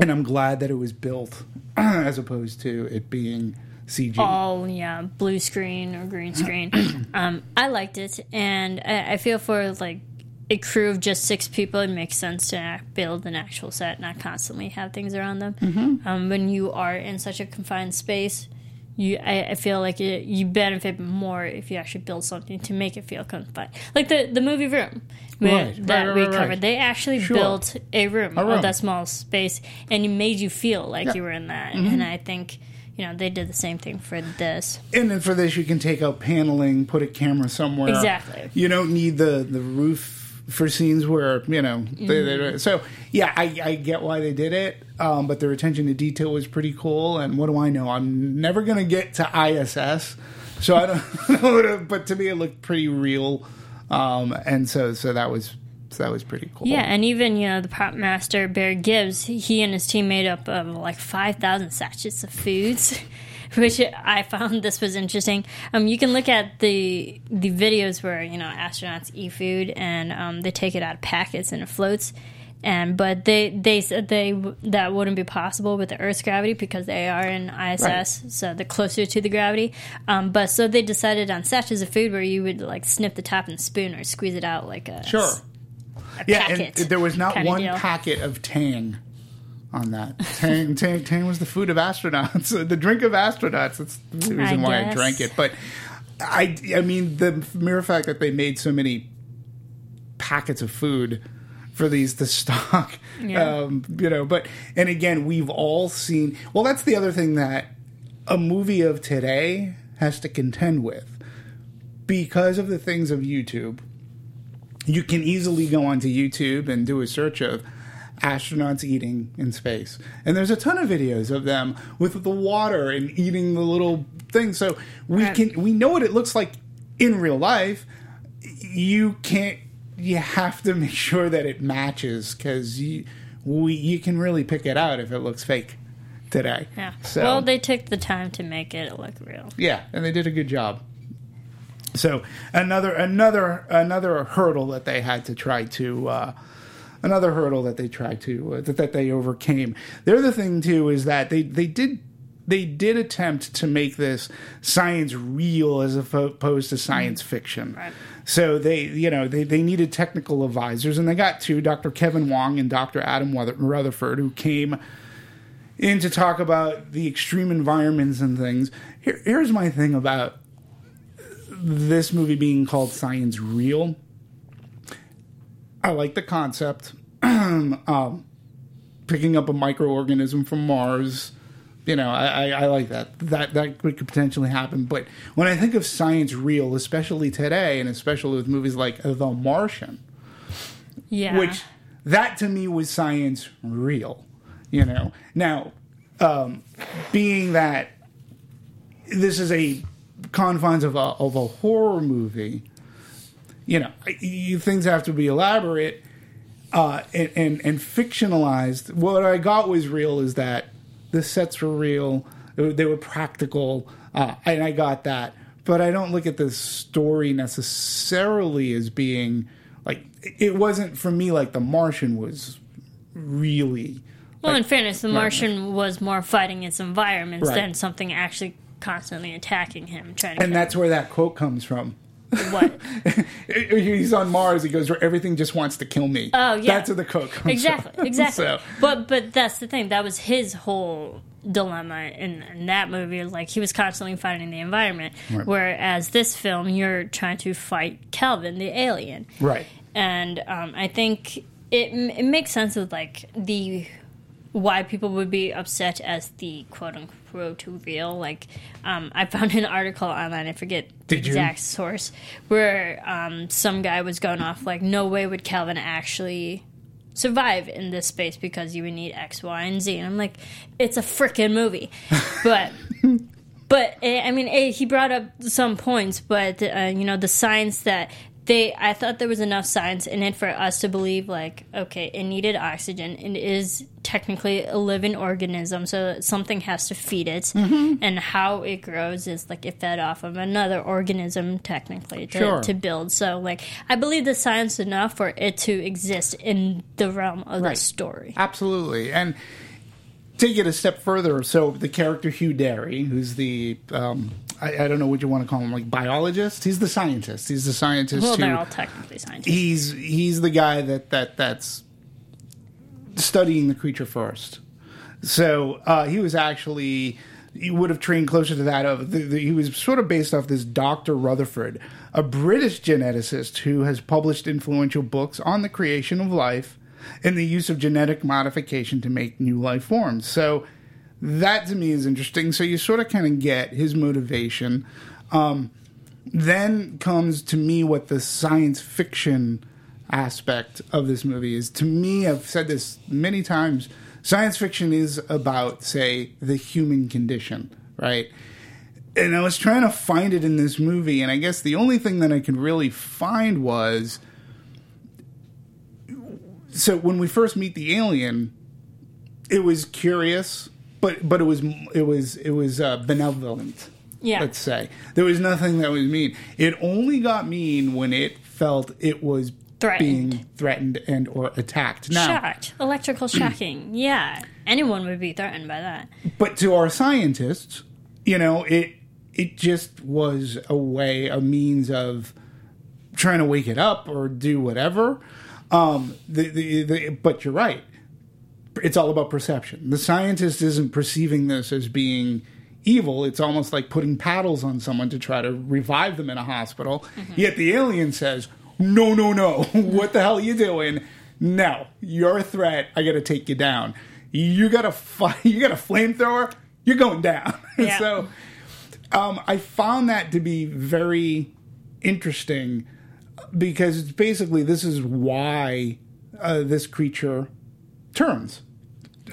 and I'm glad that it was built (clears throat) as opposed to it being CG. all yeah blue screen or green screen. (clears throat) um, I liked it, and I, I feel for like a crew of just six people, it makes sense to build an actual set, and not constantly have things around them. Mm-hmm. Um, when you are in such a confined space, you I, I feel like it, you benefit more if you actually build something to make it feel confined, like the the movie room. where- Right, that right, we right, right. covered. They actually Sure. built a room, A room. of that small space, and it made you feel like Yeah. Mm-hmm. you were in that. And I think you know they did the same thing for this. And then for this, you can take out paneling, put a camera somewhere. Exactly. You don't need the the roof for scenes where you know. They, Mm-hmm. they, so yeah, I, I get why they did it, um, but their attention to detail was pretty cool. And what do I know? I'm never gonna get to ISS, so I don't (laughs) know. But to me, it looked pretty real, um, and so so that was so that was pretty cool. Yeah, and even you know the prop master Bear Gibbs, he and his team made up of like five thousand sachets of foods, (laughs) (laughs) which I found this was interesting. Um, you can look at the the videos where you know astronauts eat food and um, they take it out of packets and it floats. And but they they said they that wouldn't be possible with the Earth's gravity because they are in ISS, Right. so they're closer to the gravity. Um, but so they decided on sachets of food where you would like snip the top and spoon or squeeze it out like a Sure. a Yeah, packet and there was not one deal. packet of Tang on that. Tang, Tang, Tang was the food of astronauts, (laughs) the drink of astronauts. That's the reason why I drank it. But I, I mean, the mere fact that they made so many packets of food for these to (laughs) stock, Yeah. um, you know. But and again, we've all seen. Well, that's the other thing that a movie of today has to contend with because of the things of YouTube you can easily go onto YouTube and do a search of astronauts eating in space. And there's a ton of videos of them with the water and eating the little things. So we Right. can we know what it looks like in real life. You can't you have to make (laughs) sure that it matches cuz you we you can really pick it out if it looks fake today. Yeah. So well, they took the time to make it look real. yeah, and they did a good job. So another another another hurdle that they had to try to uh, another hurdle that they tried to uh, that, that they overcame. The other thing too is that they they did they did attempt to make this science real as opposed to science fiction. Right. So they, you know, they, they needed technical advisors, and they got two, Dr. Kevin Fong and Dr. Adam Rutherford, who came in to talk about the extreme environments and things. Here, here's my thing about this movie being called Science Real. I like the concept. (clears throat) um, picking up a microorganism from Mars. You know, I, I, I like that. That that could potentially happen. But when I think of science real, especially today, and especially with movies like The Martian, Yeah. which that to me was science real. You know, now um, being that this is a confines of a of a horror movie, you know, you, things have to be elaborate uh, and, and and fictionalized. What I got was real is that the sets were real, they were, practical, uh, and I got that. But I don't look at the story necessarily as being like it wasn't for me like The Martian was really. well, in fairness, The Martian was more fighting its environments Right. than something actually constantly attacking him, trying to. and that's where that quote comes from. What (laughs) He's on Mars. He goes, where everything just wants to kill me. Oh, yeah. that's where the quote comes (laughs) exactly, from. exactly. so, But but that's the thing. That was his whole dilemma in, in that movie. Like he was constantly fighting the environment, Right. whereas this film, you're trying to fight Calvin, the alien. right. and um, I think it it makes sense with like the why people would be upset as the quote unquote real. Like um, I found an article online, I forget the Did you? exact source, where um, some guy was going off like, no way would Calvin actually survive in this space because you would need X, Y, and Z. And I'm like, it's a freaking movie, (laughs) but. But eh, I mean, eh, he brought up some points, but uh, you know, the science that they, I thought there was enough science in it for us to believe, like, okay, it needed oxygen. It is technically a living organism, so something has to feed it, and how it grows is like it fed off of another organism, technically, to, Sure. to build. So, like, I believe the science enough for it to exist in the realm of Right. the story. Absolutely. And take it a step further, so the character Hugh Derry, who's the um, I, I don't know what you want to call him, like biologist. He's the scientist. He's the scientist. Well, who, they're all technically scientists. he's he's the guy that that that's studying the creature first. So uh, he was actually he would have trained closer to that of the, the, he was sort of based off this Dr. Rutherford, a British geneticist who has published influential books on the creation of life and the use of genetic modification to make new life forms. So that to me is interesting. So you sort of kind of get his motivation. Um, then comes to me what the science fiction aspect of this movie is. To me, I've said this many times. Science fiction is about, say, the human condition, right? And I was trying to find it in this movie, and I guess the only thing that I could really find was so when we first meet the alien, it was curious, but but it was it was it was uh, benevolent. Yeah. let's say there was nothing that was mean. It only got mean when it felt it was Threatened. being threatened and or attacked. Now, Shocked. Electrical shocking. (clears throat) yeah. Anyone would be threatened by that. but to our scientists, you know, it it just was a way, a means of trying to wake it up or do whatever. Um, the, the, the, but you're right. It's all about perception. The scientist isn't perceiving this as being evil. It's almost like putting paddles on someone to try to revive them in a hospital. Yet the alien says, "No, no, no! (laughs) what the hell are you doing? No, you're a threat. I got to take you down. You got a fi- (laughs) You got a flamethrower. You're going down." (laughs) Yeah. so, um, I found that to be very interesting because it's basically this is why uh, this creature turns,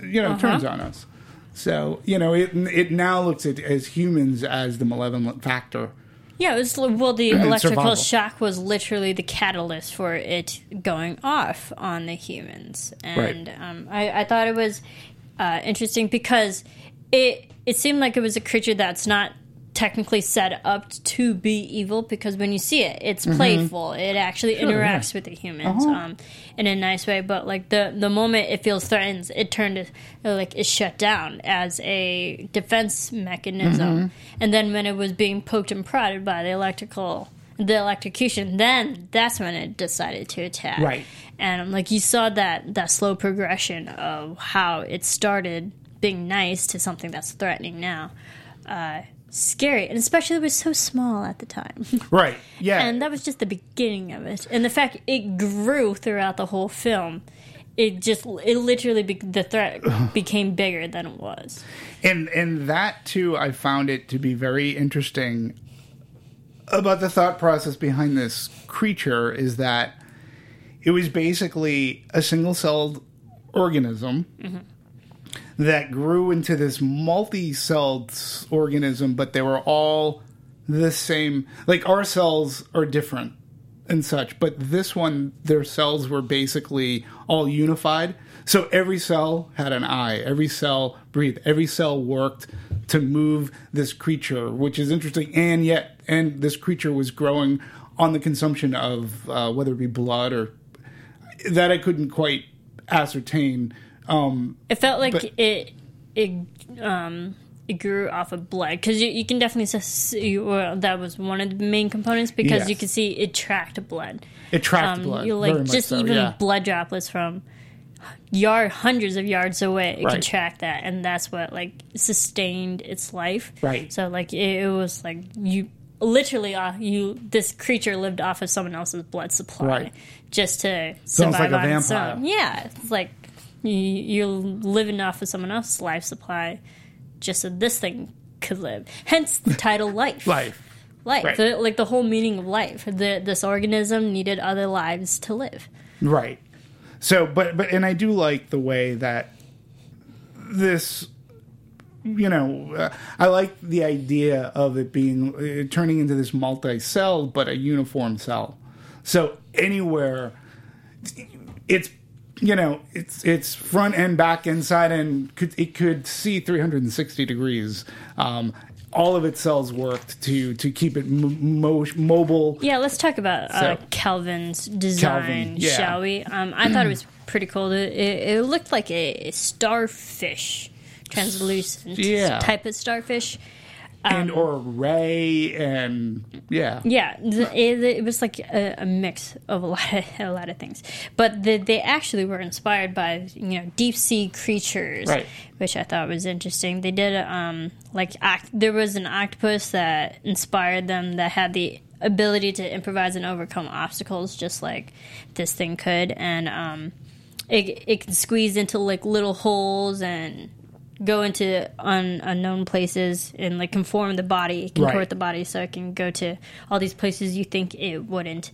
you know, turns on us. So you know, it it now looks at as humans as the malevolent factor. Yeah, it was well. The (clears throat) electrical shock was literally the catalyst for it going off on the humans, and Right. um, I, I thought it was uh, interesting because it it seemed like it was a creature that's not technically set up to be evil because when you see it it's playful it actually interacts yeah. Uh-huh. with the humans um, in a nice way but like the the moment it feels threatened it turned it like it shut down as a defense mechanism Mm-hmm. and then when it was being poked and prodded by the electrical the electrocution then that's when it decided to attack Right. and like you saw that that slow progression of how it started being nice to something that's threatening now uh scary and especially it was so small at the time (laughs) Right. Yeah. and that was just the beginning of it and the fact it grew throughout the whole film it just it literally be, the threat (laughs) became bigger than it was and and that too i found it to be very interesting about the thought process behind this creature is that it was basically a single-celled organism mm-hmm. That grew into this multi-celled organism but they were all the same. Like our cells are different and such but this one their cells were basically all unified. So every cell had an eye. Every cell breathed. Every cell worked to move this creature which is interesting. And yet and this creature was growing on the consumption of uh, whether it be blood or that i couldn't quite ascertain um, It felt like But- it it um it grew off of blood because you, you can definitely see well, that was one of the main components because Yes. you can see it tracked blood. it tracked Um, blood you like just so, even yeah. blood droplets from yard hundreds of yards away. It Right. track that, and that's what like sustained its life. Right. So like it, it was like you literally uh, you this creature lived off of someone else's blood supply Right. just to almost survive like a on its own. Yeah, it's like you, you're living off of someone else's life supply just so this thing could live. Hence the title (laughs) life. life Life. Right. The- like the whole meaning of life. The, this organism needed other lives to live. Right. So, but but and I do like the way that this, you know, uh, I like the idea of it being uh, turning into this multi-cell, but a uniform cell. So anywhere, it's you know it's it's front and back inside and could, it could see 360 degrees. Um, all of its cells worked to to keep it mo- mobile. Yeah, let's talk about uh, So- Calvin's design, Calvin, yeah. shall we? Um, I thought it was pretty cool. It, it, it looked like a starfish translucent Yeah. type of starfish. And or Ray and yeah. Yeah, it, it was like a, a mix of a (laughs) lot of a lot of things, but the, they actually were inspired by you know deep sea creatures, Right. which I thought was interesting. They did um like act, there was an octopus that inspired them that had the ability to improvise and overcome obstacles, just like this thing could, and um it it can squeeze into like little holes and go into un, unknown places and like conform the body, contort Right. the body so it can go to all these places you think it wouldn't.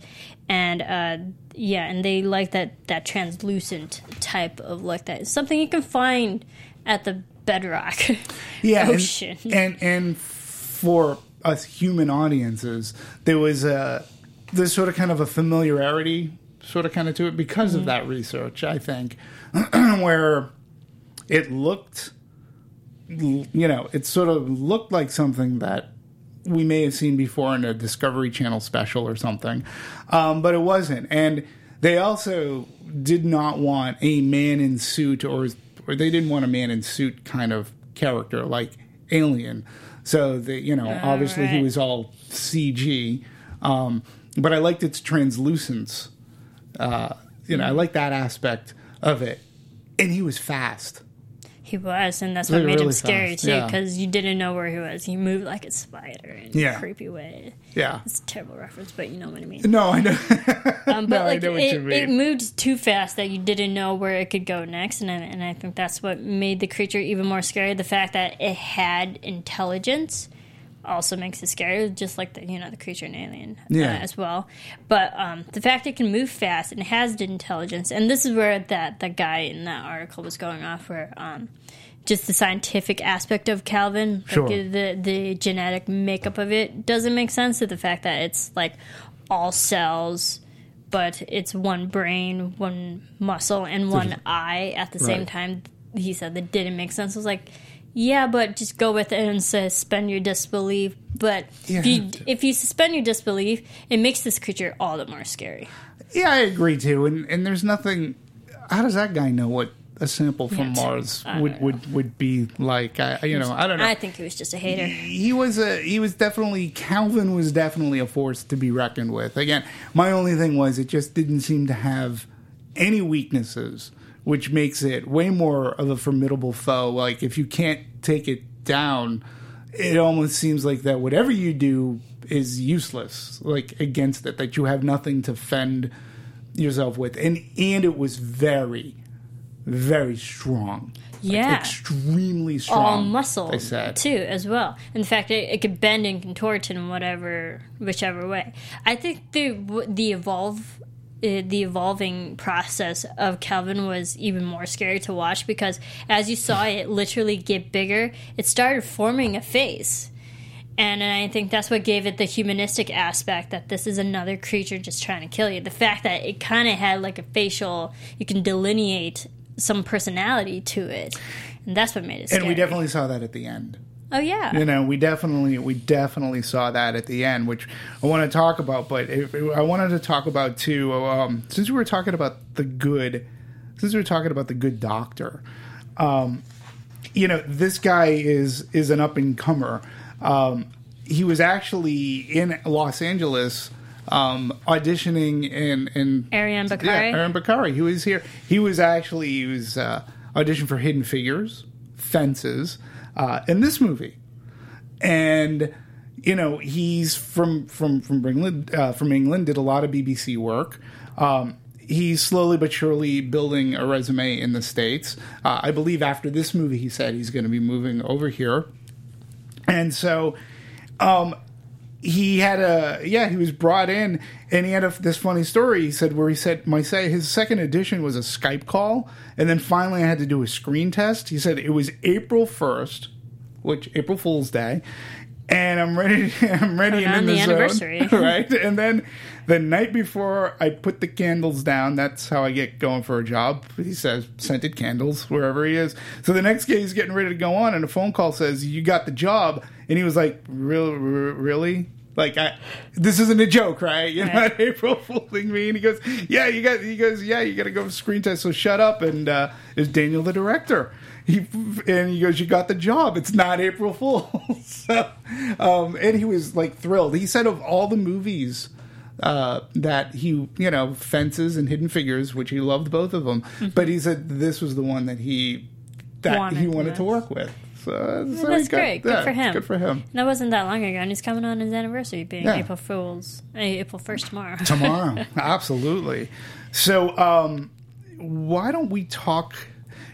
And uh, yeah, and they like that that translucent type of like that. It's something you can find at the bedrock (laughs) yeah, and- (laughs) And, and for us human audiences, there was a there's sort of kind of a familiarity sort of kind of to it because Mm-hmm. of that research. I think (clears throat) where it looked, you know, it sort of looked like something that we may have seen before in a Discovery Channel special or something, um, but it wasn't. And they also did not want a man in suit, or or they didn't want a man in suit kind of character like Alien. So the you know obviously he was all CG, um, but I liked its translucence. Uh, you know, I like that aspect of it, and he was fast. He was, and that's what Really, made him scary fast, too, yeah. because you didn't know where he was. He moved like a spider in Yeah. a creepy way. Yeah. It's a terrible reference, but you know what I mean. No, I know. (laughs) Um, but No, I like know what it, you mean. it moved too fast that you didn't know where it could go next, and I, and I think that's what made the creature even more scary. The fact that it had intelligence also makes it scary, just like the you know the creature in Alien uh, Yeah. as well. But um, the fact it can move fast and has the intelligence, and this is where that the guy in that article was going off, where um, just the scientific aspect of Calvin, Sure. like the the genetic makeup of it, doesn't make sense to the fact that it's like all cells, but it's one brain, one muscle, and one eye at the same Right. time. He said that didn't make sense. I was like, yeah, but just go with it and suspend your disbelief. But if you if you suspend your disbelief, it makes this creature all the more scary. yeah, I agree too. And and there's nothing. How does that guy know what a sample from Yeah, Mars would, would would be like? I, you know, I don't know. I think he was just a hater. he was a he was definitely Calvin was definitely a force to be reckoned with. Again, my only thing was it just didn't seem to have any weaknesses, which makes it way more of a formidable foe. Like if you can't take it down, it almost seems like that whatever you do is useless, like against it, that you have nothing to fend yourself with. And and it was very, very strong. Like, Yeah. extremely strong. all muscle They said. too as well In fact that it could bend and contort in whatever whichever way i think the the evolve uh, the evolving process of calvin was even more scary to watch because as you saw it literally get bigger it started forming a face and I think that's what gave it the humanistic aspect that this is another creature just trying to kill you. The fact that it kind of had like a facial, you can delineate some personality to it. And that's what made it scary. and we definitely saw that at the end. Oh yeah. You know, we definitely we definitely saw that at the end, which I want to talk about. But if, I wanted to talk about too, um, since we were talking about the good, since we were talking about the good doctor. Um, you know, this guy is is an up and comer. Um, he was actually in Los Angeles um, auditioning in in Ariyon Bakare? Yeah, Ariyon Bakare. He was here. He was actually he was uh, auditioned for Hidden Figures, Fences, uh, in this movie, and you know he's from from from England. Uh, from England, did a lot of BBC work. Um, he's slowly but surely building a resume in the states. Uh, I believe after this movie, he said he's going to be moving over here, and so. Um, he had a yeah he was brought in and he had a, this funny story. He said where he said my say his second edition was a skype call and then finally i had to do a screen test. He said it was april 1st which april fool's day and i'm ready (laughs) i'm ready and in the the, anniversary. zone (laughs) right and then the night before i put the candles down that's how i get going for a job he says scented candles wherever he is so the next day he's getting ready to go on and a phone call says you got the job and he was like real really Like, I, this isn't a joke, right? You're Right. not (laughs) April fooling me. And he goes, yeah, you got. He goes, yeah, you got to go for screen test. So shut up. And uh, is Daniel the director? He and he goes, you got the job. It's not April Fool's. (laughs) so, um, and he was like thrilled. He said of all the movies uh, that he, you know, Fences and Hidden Figures, which he loved both of them, but he said this was the one that he that Wanted, he wanted yeah. to work with. So, so that's he got- great. Good yeah, for him. Good for him. And that wasn't that long ago, and he's coming on his anniversary, being Yeah. April Fool's, uh, April first tomorrow. tomorrow. (laughs) Absolutely. So, um, why don't we talk?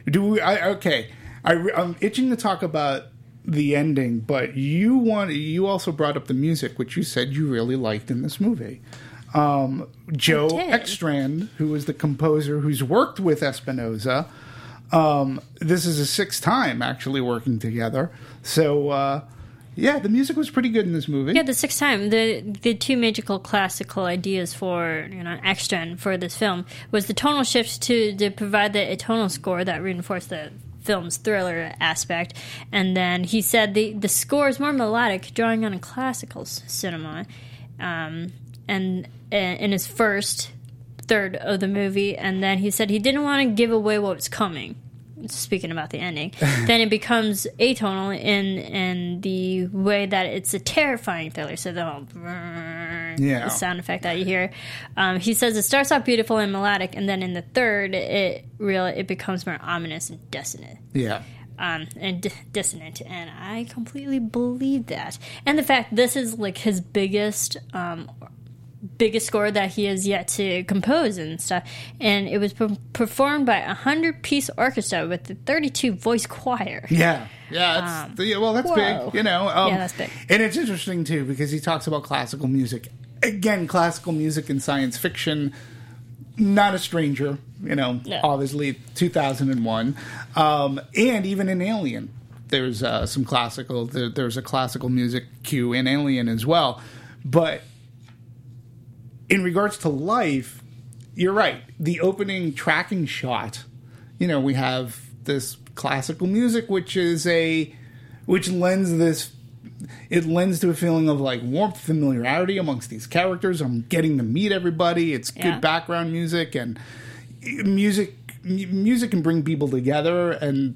Do we? I, okay, I, I'm itching to talk about the ending, but you want you also brought up the music, which you said you really liked in this movie. Um, Jon. Ekstrand, who is the composer who's worked with Espinosa. Um, this is a sixth time actually working together. So, uh, yeah, the music was pretty good in this movie. Yeah, the sixth time. The the two magical classical ideas for you know extra and for this film was the tonal shift to to provide the atonal score that reinforced the film's thriller aspect, and then he said the the score is more melodic, drawing on a classical cinema, um, and uh, in his first third of the movie, and then he said he didn't want to give away what was coming. Speaking about the ending, (laughs) then it becomes atonal in in the way that it's a terrifying thriller. So the whole Yeah. sound effect that you hear. Um, he says it starts off beautiful and melodic, and then in the third, it real it becomes more ominous and dissonant Yeah. um, and di- dissonant, and I completely believe that. And the fact this is like his biggest, um, biggest score that he has yet to compose and stuff, and it was per- performed by a hundred piece orchestra with the thirty two voice choir. Yeah, yeah. That's, yeah well, that's Um, whoa. big. You know, um, Yeah, that's big. And it's interesting too because he talks about classical music. Again, classical music in science fiction, not a stranger. You know, No. obviously, two thousand and one, um, and even in Alien, there's uh, some classical. There, there's a classical music cue in Alien as well, but in regards to life, you're right. The opening tracking shot, you know, we have this classical music, which is a, which lends this, it lends to a feeling of like warmth, familiarity amongst these characters. I'm getting to meet everybody. It's good background music and music. mu- Music can bring people together and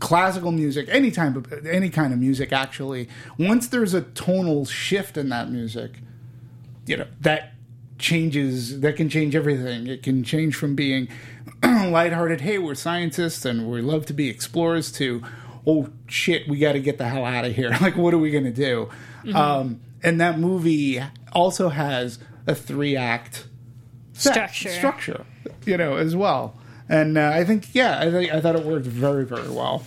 classical music, any type of any kind of music. Actually, once there's a tonal shift in that music, you know that changes that can change everything. It can change from being (clears throat) lighthearted hey we're scientists and we love to be explorers to oh shit we got to get the hell out of here. (laughs) Like what are we going to do um, and that movie also has a three act Structure. structure you know as well. And uh, i think yeah i think i thought it worked very very well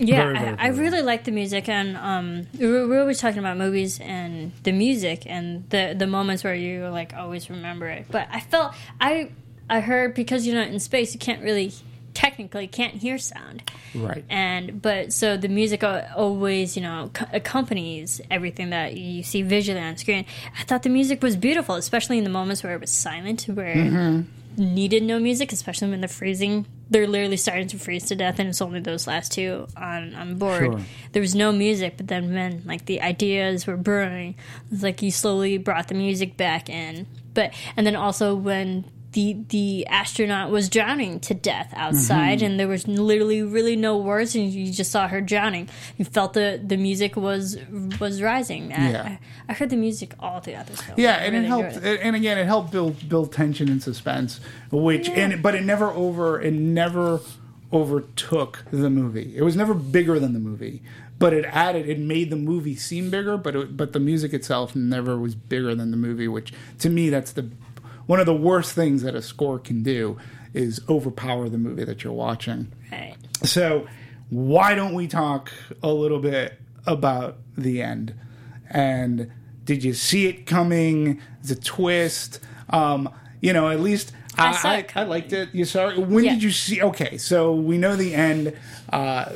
Yeah, Very, very I, I really like the music, and um, we're, we're always talking about movies and the music and the the moments where you like always remember it. But I felt I I heard because you're not in space, you can't really technically can't hear sound, right and but so the music always you know co- accompanies everything that you see visually on screen. I thought the music was beautiful, especially in the moments where it was silent, where Mm-hmm. needed no music, especially when they're freezing. They're literally starting to freeze to death, and it's only those last two on on board. Sure. There was no music, but then when like the ideas were brewing, it's like you slowly brought the music back in. But and then also when the the astronaut was drowning to death outside, Mm-hmm. and there was literally really no words, and you just saw her drowning. You felt the the music was was rising. I- Yeah. I, I heard the music all throughout this film. Yeah, and really it helped. it. And again, it helped build build tension and suspense, which and but it never over it never overtook the movie. It was never bigger than the movie, but it added it made the movie seem bigger. But it, but the music itself never was bigger than the movie, which to me that's the one of the worst things that a score can do is overpower the movie that you're watching. Right. So, why don't we talk a little bit about the end? And did you see it coming? The twist. Um, you know, at least I, I, I liked it. You saw it. When Yeah. did you see? Okay, so we know the end. Uh,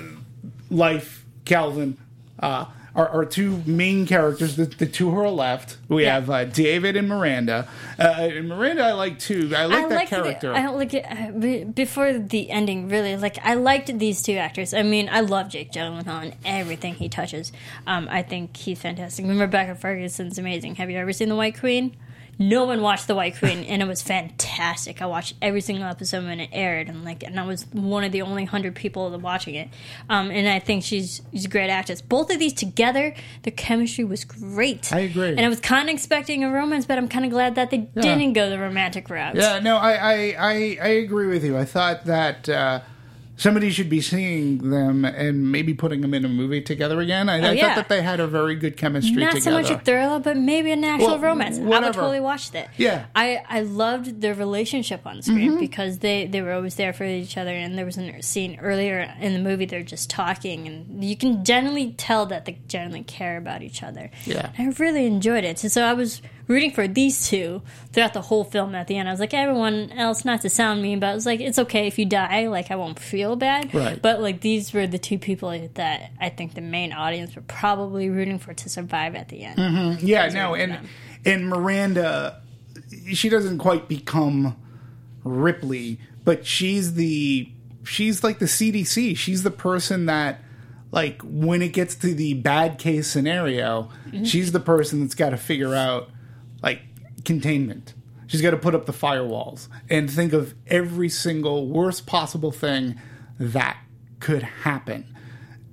life, Calvin. Uh, our, our two main characters, the, the two who are left. We Yeah. have uh, David and Miranda. Uh, and Miranda, I like too. I like that liked the- character. I like it uh, before the ending. Really, like I liked these two actors. I mean, I love Jake Gyllenhaal and everything he touches. Um, I think he's fantastic. Rebecca Ferguson's amazing. Have you ever seen The White Queen? No one watched The White Queen, and it was fantastic. I watched every single episode when it aired, and like, and I was one of the only hundred people watching it. Um, and I think she's she's a great actress. Both of these together, the chemistry was great. I agree. And I was kind of expecting a romance, but I'm kind of glad that they didn't go the romantic route. Yeah, no, I, I, I, I agree with you. I thought that uh, somebody should be seeing them and maybe putting them in a movie together again. I, I Oh, yeah. thought that they had a very good chemistry Not together. so much a thriller, but maybe an actual Well, romance. I would whatever. totally watch that. Yeah. Mm-hmm. I, I loved their relationship on screen because they, they were always there for each other. And there was a scene earlier in the movie they're just talking, and you can generally tell that they generally care about each other. Yeah. I really enjoyed it. And so I was rooting for these two throughout the whole film. At the end, I was like, everyone else, not to sound mean, but I was like, it's okay if you die. Like, I won't feel bad. Right. But like, these were the two people that I think the main audience were probably rooting for to survive at the end. Mm-hmm. Yeah, no, and and Miranda, she doesn't quite become Ripley, but she's the she's like the CDC. She's the person that like when it gets to the bad case scenario, mm-hmm. she's the person that's got to figure out like containment. She's got to put up the firewalls and think of every single worst possible thing that could happen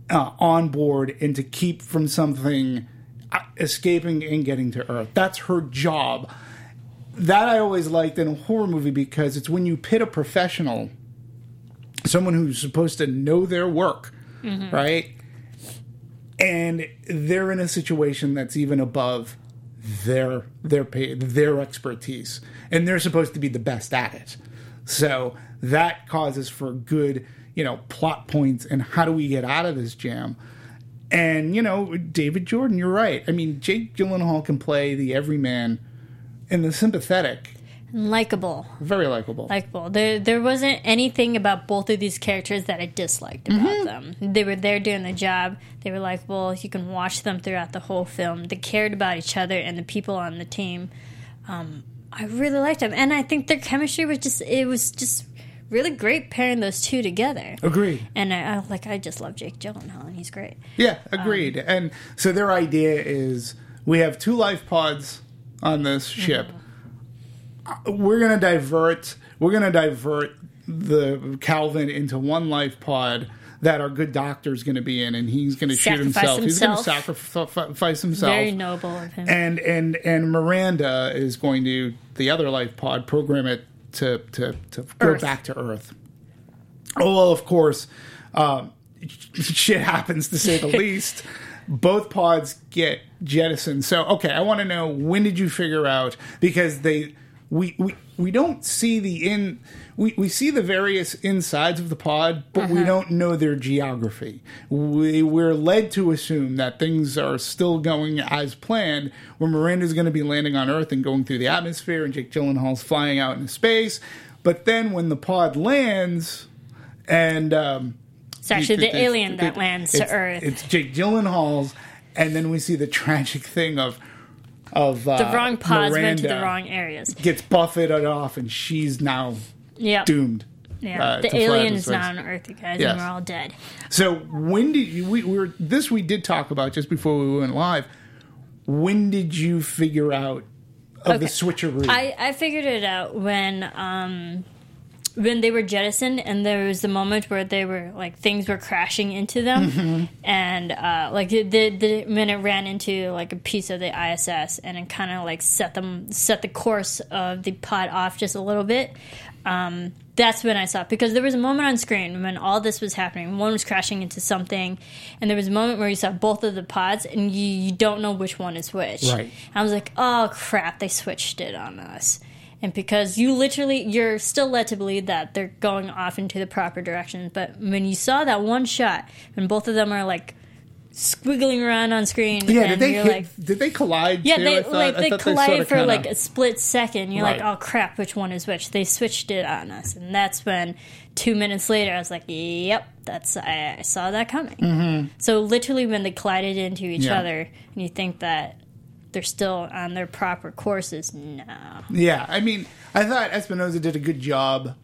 uh, on board and to keep from something uh, escaping and getting to Earth. That's her job. That I always liked in a horror movie because it's when you pit a professional, someone who's supposed to know their work, right? And they're in a situation that's even above their their their expertise, and they're supposed to be the best at it. So that causes for good, you know, plot points and how do we get out of this jam? And you know, David Jordan, you're right. I mean, Jake Gyllenhaal can play the everyman and the sympathetic, Likeable. very likable. Likeable. There, there wasn't anything about both of these characters that I disliked about Mm-hmm. them. They were there doing the job. They were likable. You can watch them throughout the whole film. They cared about each other and the people on the team. Um, I really liked them, and I think their chemistry was just it was just really great pairing those two together. Agreed. And I, I like I just love Jake Gyllenhaal, and he's great. Yeah, agreed. and so their idea is we have two life pods on this ship. Uh, We're gonna divert. We're gonna divert the Calvin into one life pod that our good doctor's going to be in, and he's going to shoot Sacrifice himself. He's going to sacrifice himself. Very noble of him. and and and Miranda is going to the other life pod program it to to to go back to Earth. Oh well, of course, um, (laughs) shit happens to say the (laughs) least. Both pods get jettisoned. So okay, I want to know when did you figure out because they we we we don't see the in we, we see the various insides of the pod, but we don't know their geography. We, we're led to assume that things are still going as planned, where Miranda's going to be landing on Earth and going through the atmosphere, and Jake Gyllenhaal's flying out into space. But then when the pod lands, and um, It's actually the alien that lands to Earth. It's Jake Gyllenhaal's, and then we see the tragic thing of of uh, the wrong pods went to the wrong areas. Gets buffeted off, and she's now Yeah. doomed. Yeah. uh, the alien is not on Earth, you guys, Yes. and we're all dead. So when did you? We, we were this we did talk about just before we went live. When did you figure out of the Okay. switcheroo? I, I figured it out when um when they were jettisoned and there was the moment where they were like things were crashing into them Mm-hmm. and uh like the, the it ran into like a piece of the ISS and it kind of like set them set the course of the pod off just a little bit um that's when I saw because there was a moment on screen when all this was happening. One was crashing into something, and there was a moment where you saw both of the pods, and you, you don't know which one is which. Right. I was like, oh crap, they switched it on us. And because you literally, you're still led to believe that they're going off into the proper direction. But when you saw that one shot, when both of them are like squiggling around on screen. Yeah, did they hit, like, did they collide? yeah, too? they thought- like they collide sorta for kinda- like a split second. You're like, oh crap, which one is which? They switched it on us, and that's when two minutes later I was like, yep, that's I, I saw that coming. Mm-hmm. So literally, when they collided into each Yeah. other, and you think that they're still on their proper courses, no. Yeah, I mean, I thought Espinosa did a good job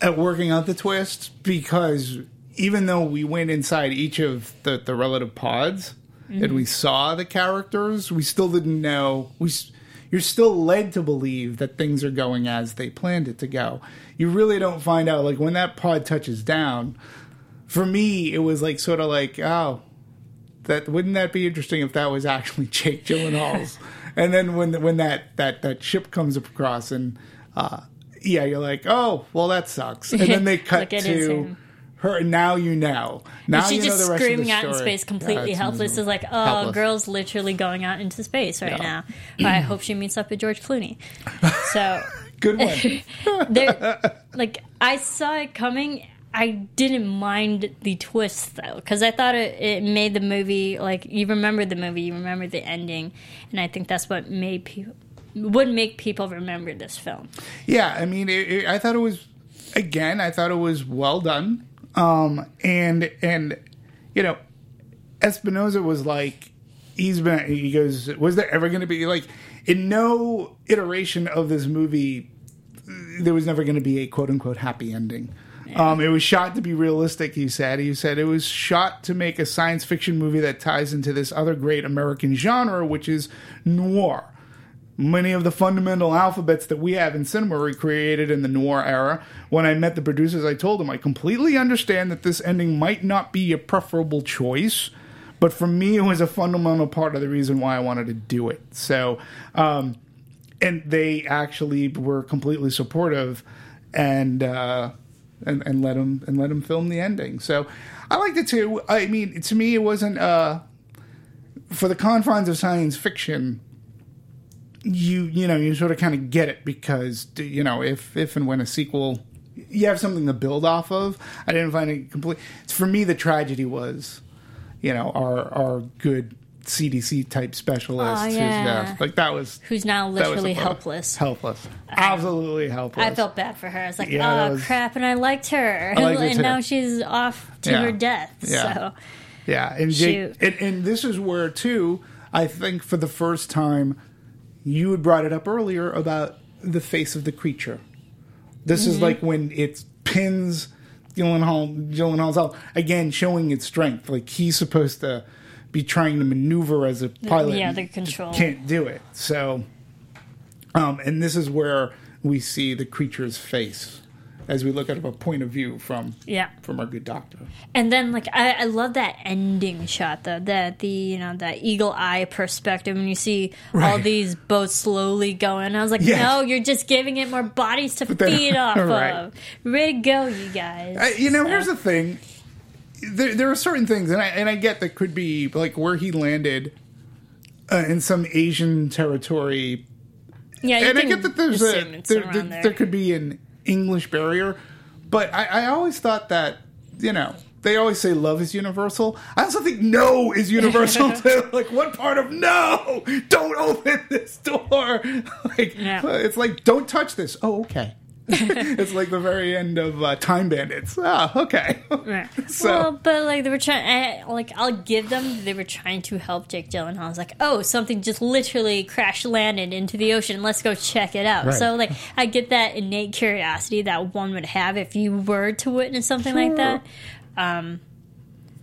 at working out the twist because even though we went inside each of the, the relative pods and we mm-hmm. saw the characters, we still didn't know. We you're still led to believe that things are going as they planned it to go. You really don't find out like when that pod touches down. For me, it was like sort of like oh, that wouldn't that be interesting if that was actually (laughs) Jake Gyllenhaal's? and then when when that that that ship comes across and uh, yeah, you're like, oh, well, that sucks. And then they (laughs) cut Like, to her. and Now you know. Now She's know just rest screaming out in space, completely Yeah, it's helpless. Is like, oh, Helpless. girl's literally going out into space right Yeah. now. I hope she meets up with George Clooney. (laughs) So, Good one. like, I saw it coming. I didn't mind the twist though, because I thought it, it made the movie like you remember the movie, you remember the ending, and I think that's what made people would make people remember this film. Yeah, I mean, it, it, I thought it was again. I thought it was well done. Um, and and you know, Espinosa was like, he's been. He goes, was there ever going to be like in no iteration of this movie? There was never going to be a quote unquote happy ending. Um, it was shot to be realistic. He said. He said it was shot to make a science fiction movie that ties into this other great American genre, which is noir many of the fundamental alphabets that we have in cinema were created in the noir era. When I met the producers, I told them I completely understand that this ending might not be a preferable choice, but for me, it was a fundamental part of the reason why I wanted to do it. So, um, and they actually were completely supportive and uh, and and let him and let him film the ending. So I liked it too. I mean, to me, it wasn't uh, for the confines of science fiction you you know you sort of kind of get it because you know if if and when a sequel you have something to build off of i didn't find it complete for me the tragedy was you know our our good cdc type specialist Oh, who's yeah. deaf. like that was Who's now literally helpless. helpless absolutely helpless I felt bad for her. I was like, Yeah, oh was- crap, and I liked her, liked and now she's off to Yeah. her death. Yeah. So Yeah, and Jake, and, and this is where too. I think for the first time, you had brought it up earlier about the face of the creature. This is mm-hmm. like when it pins Gyllenhaal. Gyllenhaal's out again, showing its strength. Like he's supposed to be trying to maneuver as a pilot. yeah, the control. can't do it. So, um, and this is where we see the creature's face as we look at a point of view from yeah, from our good doctor. and then like I, I love that ending shot though, that the you know that eagle eye perspective when you see all these boats slowly going. I was like, Yes. no, you're just giving it more bodies to (laughs) feed off (laughs) right. of. Way to go, you guys! I, you know, So- here's the thing. There, there are certain things, and I and I get that could be like where he landed uh, in some Asian territory, yeah, and I get that there's a there, there, there. there could be an English barrier, but I, I always thought that you know they always say love is universal. I also think no is universal. (laughs) too. like what part of no? Don't open this door. (laughs) like Yeah. it's like don't touch this. Oh okay. (laughs) it's like the very end of uh, Time Bandits. Ah, okay. (laughs) Right. (laughs) So- well, but like they were trying, like I'll give them. They were trying to help Jake Gyllenhaal. I was like, oh, something just literally crash landed into the ocean. Let's go check it out. Right. So like I get that innate curiosity that one would have if you were to witness something like that. Um,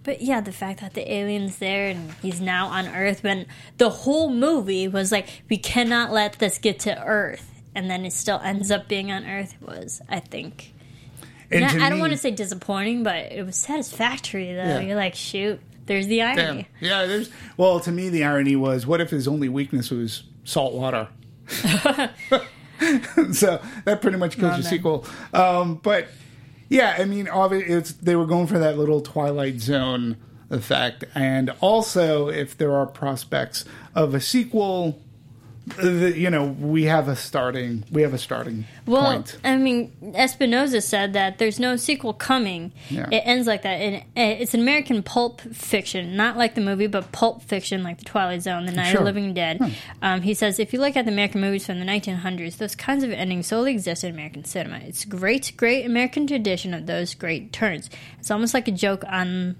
but yeah, the fact that the alien's there and he's now on Earth, when the whole movie was like, we cannot let this get to Earth, and then it still ends up being on Earth was, I think. Not- I don't want to say disappointing, but it was satisfactory though. Yeah. You're like, shoot, there's the irony. Damn. Yeah, there's. Well, to me, the irony was, what if his only weakness was salt water? (laughs) (laughs) so that pretty much kills your sequel. Um, but yeah, I mean, obviously, it's they were going for that little Twilight Zone effect, and also if there are prospects of a sequel, you know, we have a starting we have a starting Well, point. I mean, Espinosa said that there's no sequel coming. Yeah. It ends like that. And it's an American pulp fiction, not like the movie, but pulp fiction, like The Twilight Zone, The Night of the Living Dead. Um, he says, if you look at the American movies from the 1900s, those kinds of endings solely exist in American cinema. It's great, great American tradition of those great turns. It's almost like a joke on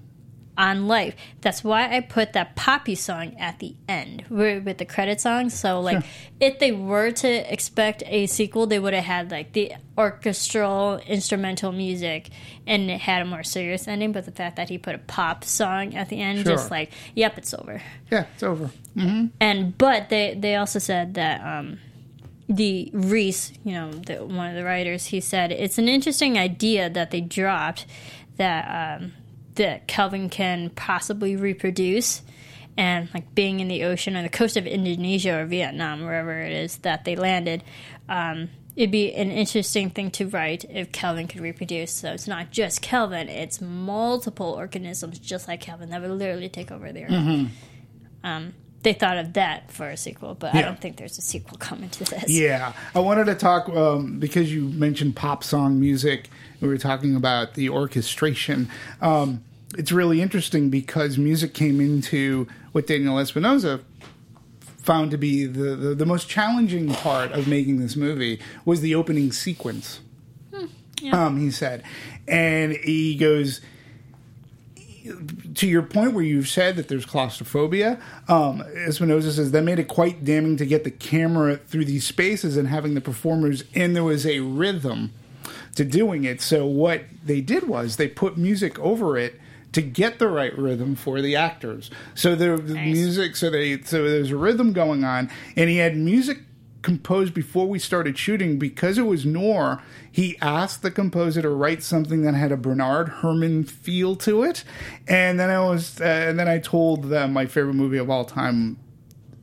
on life. That's why I put that poppy song at the end with the credit song. So like if they were to expect a sequel, they would have had like the orchestral instrumental music and it had a more serious ending. But the fact that he put a pop song at the end, Sure. just like, yep, it's over. yeah, it's over. And but they they also said that um, the Reese, you know, the, one of the writers, he said it's an interesting idea that they dropped that um, that Calvin can possibly reproduce. And like being in the ocean on the coast of Indonesia or Vietnam, wherever it is that they landed, um, it'd be an interesting thing to write if Calvin could reproduce. So it's not just Calvin; it's multiple organisms just like Kelvin that would literally take over the earth they thought of that for a sequel, but I don't think there's a sequel coming to this. Yeah, I wanted to talk um, because you mentioned pop song music. We were talking about the orchestration. Um, it's really interesting because music came into what Daniel Espinosa found to be the, the, the most challenging part of making this movie was the opening sequence. Um, he said, and he goes to your point where you've said that there's claustrophobia, um, Espinosa says that made it quite damning to get the camera through these spaces and having the performers, and there was a rhythm to doing it. So what they did was they put music over it to get the right rhythm for the actors. So the Nice. music, so they so there's a rhythm going on, and he had music composed before we started shooting because it was noir. He asked the composer to write something that had a Bernard Herrmann feel to it, and then I was, uh, and then I told them my favorite movie of all time,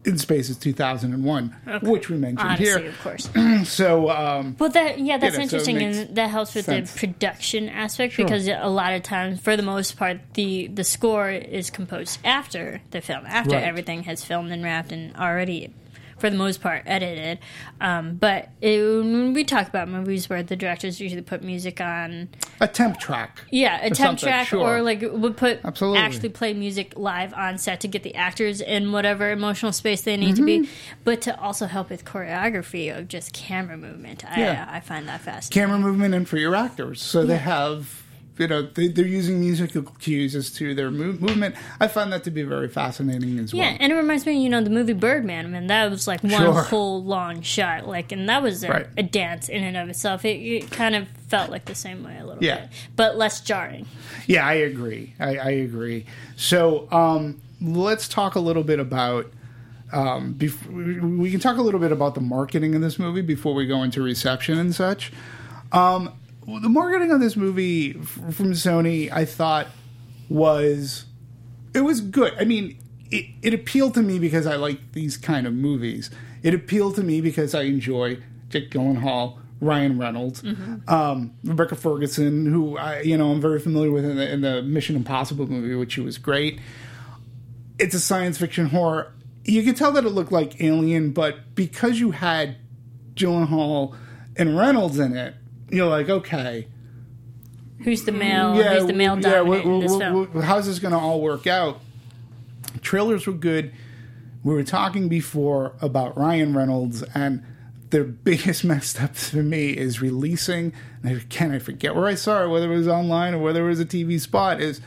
In Space, is 2001, which we mentioned Odyssey, here. of course. (clears throat) So, um, Well, that yeah, that's know, interesting, makes and that helps with sense. the production aspect Sure. because a lot of times, for the most part, the the score is composed after the film, after Right. everything has filmed and wrapped and already. For the most part, edited, um, but it, when we talk about movies where the directors usually put music on, a temp track. Yeah, a temp track, sure. or like would put Absolutely. actually play music live on set to get the actors in whatever emotional space they need to be, Mm-hmm. but to also help with choreography of just camera movement. I, Yeah. I find that fascinating. camera movement and for your actors. So they have, you know, they, they're using musical cues as to their move, movement. I find that to be very fascinating as well. yeah, and it reminds me, you know, the movie Birdman. I mean, that was like one Sure. whole long shot, like, and that was a, Right. a dance in and of itself. It, it kind of felt like the same way a little Yeah. bit, but less jarring. Yeah, I agree. I, I agree. So um, let's talk a little bit about. Um, we can talk a little bit about the marketing of this movie before we go into reception and such. Um, the marketing on this movie f- from Sony, I thought, was it was good. I mean, it, it appealed to me because I like these kind of movies. It appealed to me because I enjoy Jake Gyllenhaal, Ryan Reynolds, um, Rebecca Ferguson, who I you know I'm very familiar with in the, in the Mission Impossible movie, which she was great. It's a science fiction horror. You could tell that it looked like Alien, but because you had Gyllenhaal and Reynolds in it, you're like, okay, Who's the male? who's the male yeah, dominant in this film? how's this going to all work out? Trailers were good. We were talking before about Ryan Reynolds, and the biggest (laughs) messed up for me is releasing. And again, I forget where I saw it, whether it was online or whether it was a TV spot. Is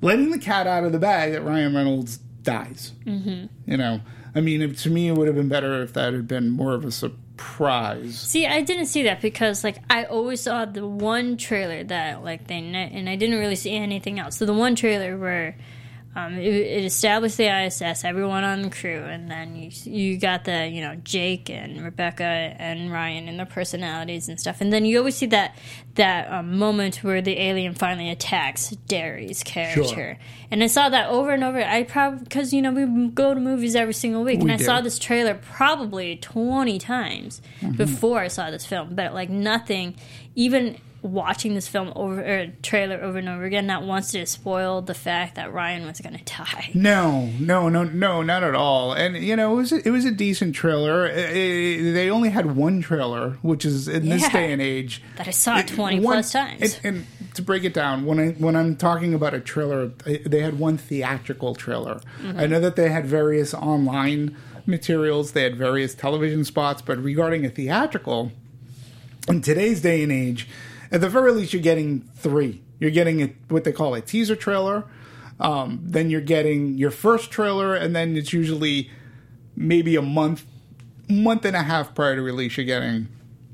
letting the cat out of the bag that Ryan Reynolds dies. Mm-hmm. You know, I mean, to me, it would have been better if that had been more of a surprise. See, I didn't see that because like I always saw the one trailer that like they and I didn't really see anything else. So the one trailer where um, it, it established the ISS, everyone on the crew, and then you you got the you know Jake and Rebecca and Ryan and their personalities and stuff, and then you always see that that um, moment where the alien finally attacks Derry's character, and I saw that over and over. I probably because you know we go to movies every single week, and We I do. saw this trailer probably twenty times Mm-hmm. before I saw this film, but like nothing, even watching this film over trailer over and over again, not once did it spoil the fact that Ryan was going (laughs) to die. No, no, no, no, not at all. And you know, it was a, it was a decent trailer. It- it- they only had one trailer, which is in this Yeah. day and age. That I saw it- 20 plus times. And, and to break it down, when I when I'm talking about a trailer, they had one theatrical trailer. Mm-hmm. I know that they had various online materials, they had various television spots, but regarding a theatrical, in today's day and age, at the very least, you're getting three. You're getting a, what they call a teaser trailer. Um, then you're getting your first trailer, and then it's usually maybe a month, month and a half prior to release. You're getting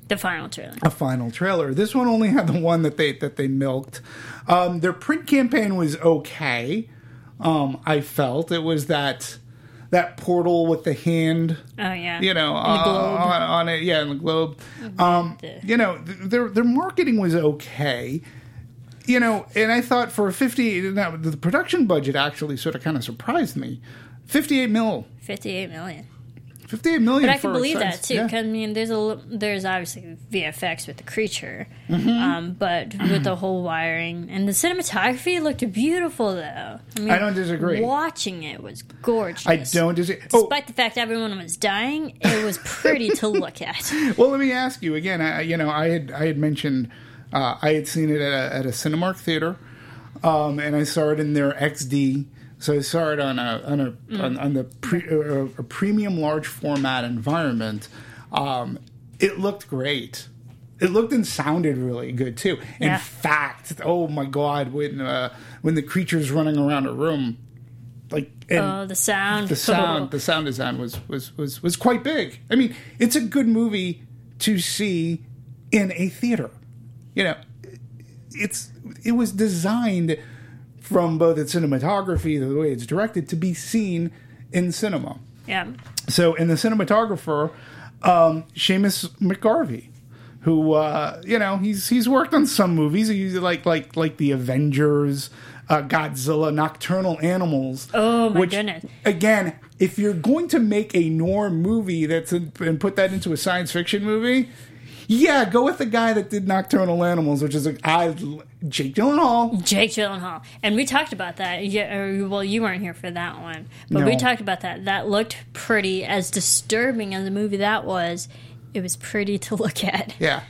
The final trailer. a final trailer. This one only had the one that they that they milked. Um, their print campaign was okay. Um, I felt it was that that portal with the hand Oh yeah. you know, And the globe. uh, on, on it, yeah, in the globe. Um, you know, th- their their marketing was okay. You know, and I thought for a fifty, now the production budget actually sort of kind of surprised me. Fifty-eight mil, 58 million. Fifty-eight million. But I can believe that too. yeah. I mean, there's a there's obviously VFX with the creature, Mm-hmm. um, but with the whole wiring and the cinematography looked beautiful though. I mean, I don't disagree. Watching it was gorgeous. I don't disagree. Oh, Despite the fact everyone was dying, it was pretty to (laughs) look at. well, let me ask you again. I, you know, I had I had mentioned uh, I had seen it at a, at a Cinemark theater, um, and I saw it in their XD. So I saw it on a on a on, on the pre, uh, a premium large format environment. Um, it looked great. It looked and sounded really good too. In Yeah. fact, oh my god, when uh, when the creature's running around a room, like and, Oh, the sound. the sound the sound design was was was was quite big i mean it's a good movie to see in a theater you know it's it was designed from both its cinematography the way it's directed to be seen in cinema yeah. so, in the cinematographer, um, Seamus McGarvey, who uh, you know he's he's worked on some movies, he's like like like the Avengers, uh, Godzilla, Nocturnal Animals. Oh, my which, goodness. Again, if you're going to make a noir movie that's in, and put that into a science fiction movie. Yeah, go with the guy that did Nocturnal Animals, which is a I, Jake Gyllenhaal. Jake Gyllenhaal, and we talked about that. Yeah, or, well, you weren't here for that one, but we talked about that. That looked pretty. As disturbing as the movie that was, it was pretty to look at. Yeah,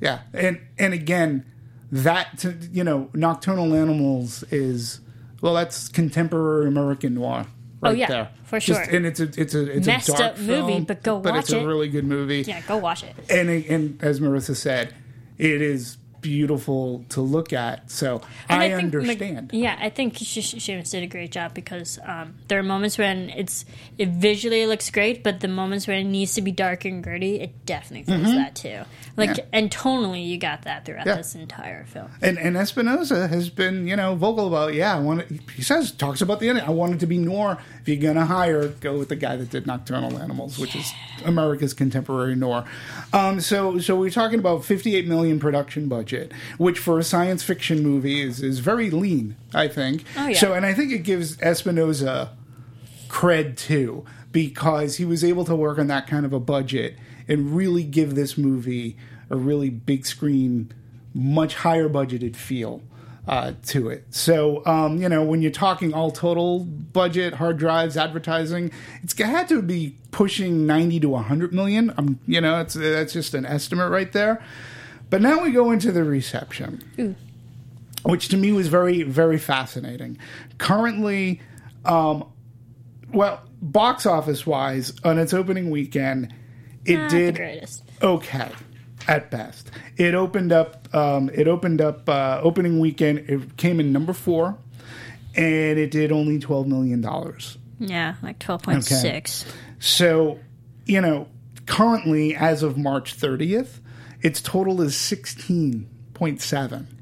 yeah, and and again, that to, you know, Nocturnal Animals is well, that's contemporary American noir. Oh, right Oh, yeah, there. for Just- sure. and it's a it's a it's Messed a dark up movie, but go but it's watch a it. really good movie. Yeah, go watch it. And and as Marissa said, it is beautiful to look at. So And I, think Mc- understand. yeah, I think Seamus did a great job because um, there are moments when it's it visually looks great, but the moments when it needs to be dark and gritty, it definitely feels that too. Like Mm-hmm. Yeah. and tonally, you got that throughout Yeah. this entire film. And and Espinosa has been, you know, vocal about, yeah, I want it, he says, talks about the end. I want it to be noir. If you're going to hire, go with the guy that did Nocturnal Animals, which is America's contemporary noir. Um, so so we're talking about 58 million production budget, which for a science fiction movie is, is very lean, I think. Oh, yeah. So, and I think it gives Espinosa cred too because he was able to work on that kind of a budget and really give this movie a really big screen, much higher budgeted feel uh, to it. So, um, you know, when you're talking all total budget, hard drives, advertising, it's had to be pushing 90 to 100 million. Um, you know, it's, that's just an estimate right there. But now we go into the reception which to me was very very fascinating. Currently, um, well, box office wise, on its opening weekend, it Not the did greatest. okay at best. It opened up. Um, it opened up uh, opening weekend. It came in number four, and it did only twelve million dollars. Yeah, like twelve point six. So, you know, currently as of March thirtieth, its total is sixteen point seven.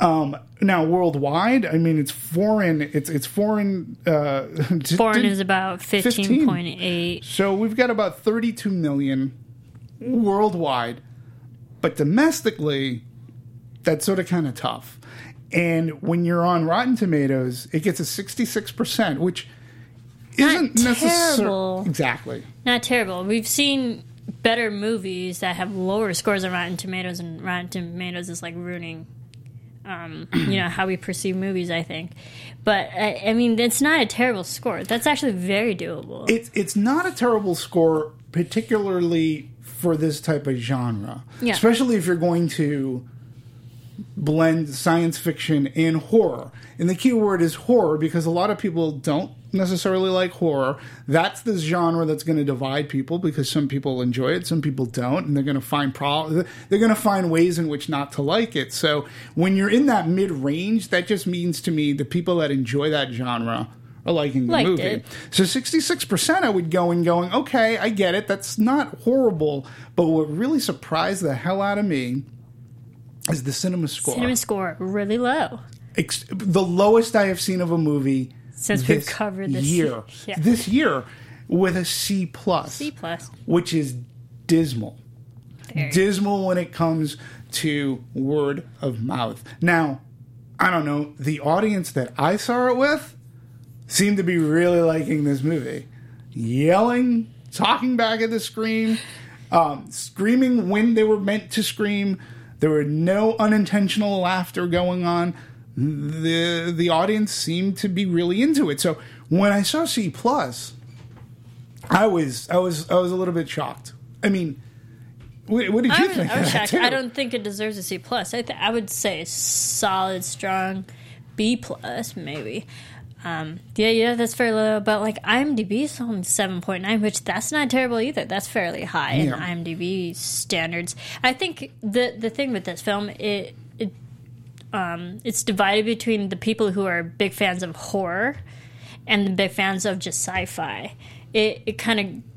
Um, now worldwide, I mean, it's foreign. It's it's foreign. Uh, (laughs) Foreign is about fifteen point eight. so we've got about 32 million worldwide, but domestically, that's sort of kind of tough. And when you're on Rotten Tomatoes, it gets a 66%, which isn't necessarily terrible. exactly. Not terrible. We've seen better movies that have lower scores on Rotten Tomatoes, and Rotten Tomatoes is like ruining, um, (clears throat) you know, how we perceive movies. I think, but I, I mean, it's not a terrible score. That's actually very doable. It's it's not a terrible score, particularly for this type of genre. Yeah. Especially if you're going to blend science fiction and horror. And the key word is horror because a lot of people don't necessarily like horror. That's the genre that's going to divide people because some people enjoy it, some people don't, and they're going to find pro- they're going to find ways in which not to like it. So when you're in that mid range, that just means to me the people that enjoy that genre are liking the Liked movie. it. So 66% I would go and going, okay, I get it. That's not horrible. But what really surprised the hell out of me is the cinema score. Cinema score really low. Ex- the lowest I have seen of a movie Since we've covered this year. Yeah. This year with a C plus, C plus. which is dismal. Dismal when it comes to word of mouth. Now, I don't know, the audience that I saw it with seemed to be really liking this movie. Yelling, talking back at the screen, um, screaming when they were meant to scream. There were no unintentional laughter going on. The the audience seemed to be really into it. So when I saw C plus, I was I was I was a little bit shocked. I mean, what, what did you I'm, think? That shocked. I don't think it deserves a C plus. I th- I would say solid, strong B plus, maybe. Um, yeah, yeah, that's fairly low. But like IMDb is only seven point nine, which that's not terrible either. That's fairly high in IMDb standards. I think the the thing with this film, it it um, it's divided between the people who are big fans of horror and the big fans of just sci-fi. It it kind of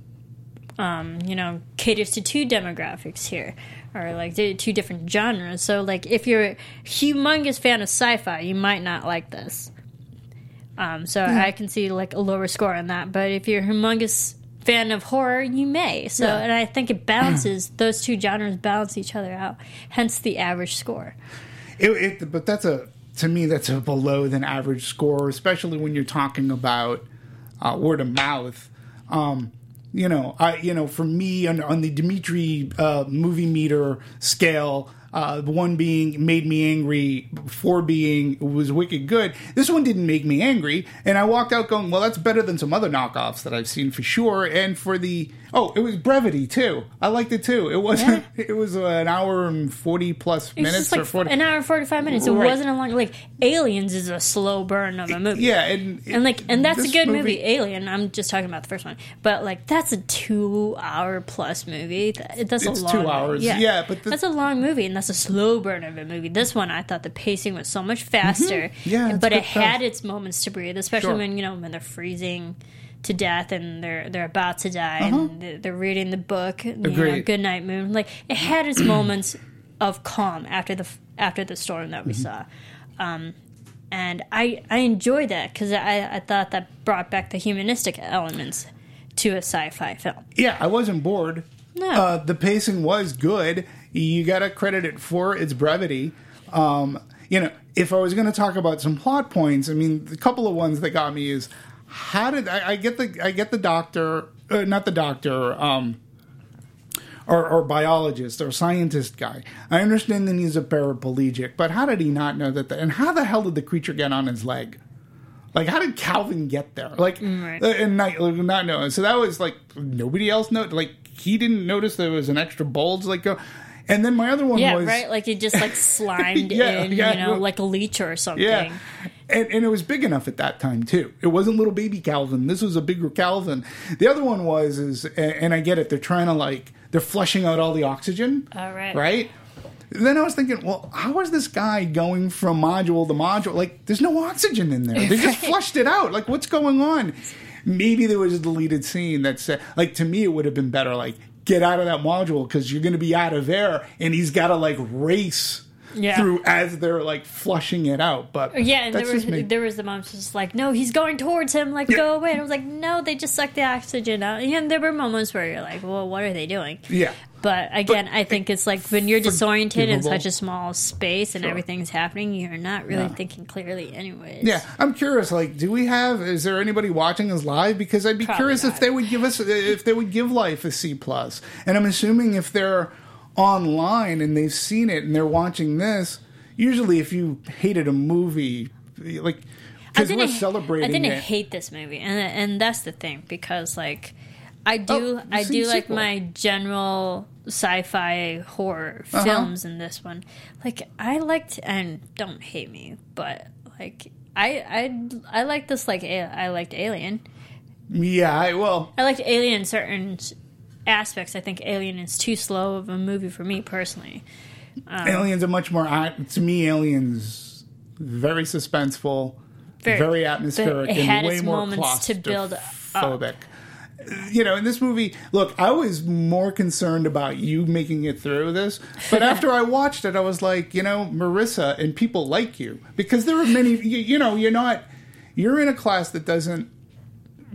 um, you know, caters to two demographics here, or like two different genres. So, like, if you're a humongous fan of sci-fi, you might not like this. Um, so I can see like a lower score on that. But if you're a humongous fan of horror, you may. So, Yeah. and I think it balances (clears throat) those two genres balance each other out. Hence the average score. It, it, but that's a to me that's a below than average score, especially when you're talking about uh, word of mouth. Um, you know, I you know for me on, on the Dimitri uh, movie meter scale. Uh, the one being made me angry, four being was wicked good. This one didn't make me angry, and I walked out going, "Well, that's better than some other knockoffs that I've seen for sure." And for the oh, it was brevity too. I liked it too. It wasn't. (laughs) It was uh, an hour and forty plus It's minutes like or forty. an hour and forty five minutes. It Right. wasn't a long like Aliens is a slow burn of a movie. Yeah, and and like and that's a good movie. Alien. I'm just talking about the first one, but like that's a two hour plus movie. That- That's It's a long two hours. Yeah, Yeah, but the- that's a long movie, and that's a slow burn of a movie. This one, I thought the pacing was so much faster. Mm-hmm. Yeah, but it had stuff. its moments to breathe, especially Sure. when you know when they're freezing to death and they're they're about to die and they're, they're reading the book. You know, Uh-huh. Good Night Moon. Like it had its (clears throat) moments of calm after the after the storm that we Mm-hmm. saw and I I enjoyed that because I I thought that brought back the humanistic elements to a sci-fi film. yeah, I wasn't bored. No. Uh, the pacing was good. You got to credit it for its brevity. Um, you know, if I was going to talk about some plot points, I mean, the couple of ones that got me is how did I, I get the I get the doctor, uh, not the doctor, um, or, or biologist or scientist guy. I understand that he's a paraplegic, but how did he not know that? The, and how the hell did the creature get on his leg? Like, how did Calvin get there? Like, Right. uh, and not, like, not know. So that was like nobody else know. Like, he didn't notice there was an extra bulge. Like, go. And then my other one Yeah, was right. Like it just like (laughs) slimed Yeah, in, yeah, you know, well- like a leech or something. yeah. And, and it was big enough at that time too. It wasn't little baby Calvin. This was a bigger Calvin. The other one was is, and and I get it. They're trying to like they're flushing out all the oxygen. All right. Right. Then I was thinking, well, how is this guy going from module to module? Like, there's no oxygen in there. They just (laughs) flushed it out. Like, what's going on? Maybe there was a deleted scene that said, like, to me, it would have been better, like, get out of that module because you're going to be out of air, and he's got to like race Yeah. through as they're like flushing it out. But Yeah, and that's there was me. there was the moments just like, no, he's going towards him, like go away. And I was like, no, they just suck the oxygen out. And there were moments where you're like, well, what are they doing? yeah. But again, I think it's like when you're disoriented in such a small space and Sure. everything's happening, you're not really Yeah. thinking clearly, anyways. Yeah, I'm curious. Like, do we have? Is there anybody watching us live? Because I'd be Probably curious if they would give us if they would give Life a C plus. And I'm assuming if they're online and they've seen it and they're watching this, usually if you hated a movie, like because we're celebrating I didn't it. hate this movie, and and that's the thing because like I do Oh, I do like sequel. my general sci-fi horror Uh-huh. films in this one. Like I liked and don't hate me, but like I I I like this like I liked Alien. yeah, I, well, I liked Alien certain aspects. I think Alien is too slow of a movie for me personally. Um, Aliens are much more to me. Aliens very suspenseful, very, Very- atmospheric, it had and way its more moments to build up. You know, in this movie, look, I was more concerned about you making it through this, but (laughs) after I watched it, I was like, you know, Marissa and people like you because there are many. You, you know, you're not. You're in a class that doesn't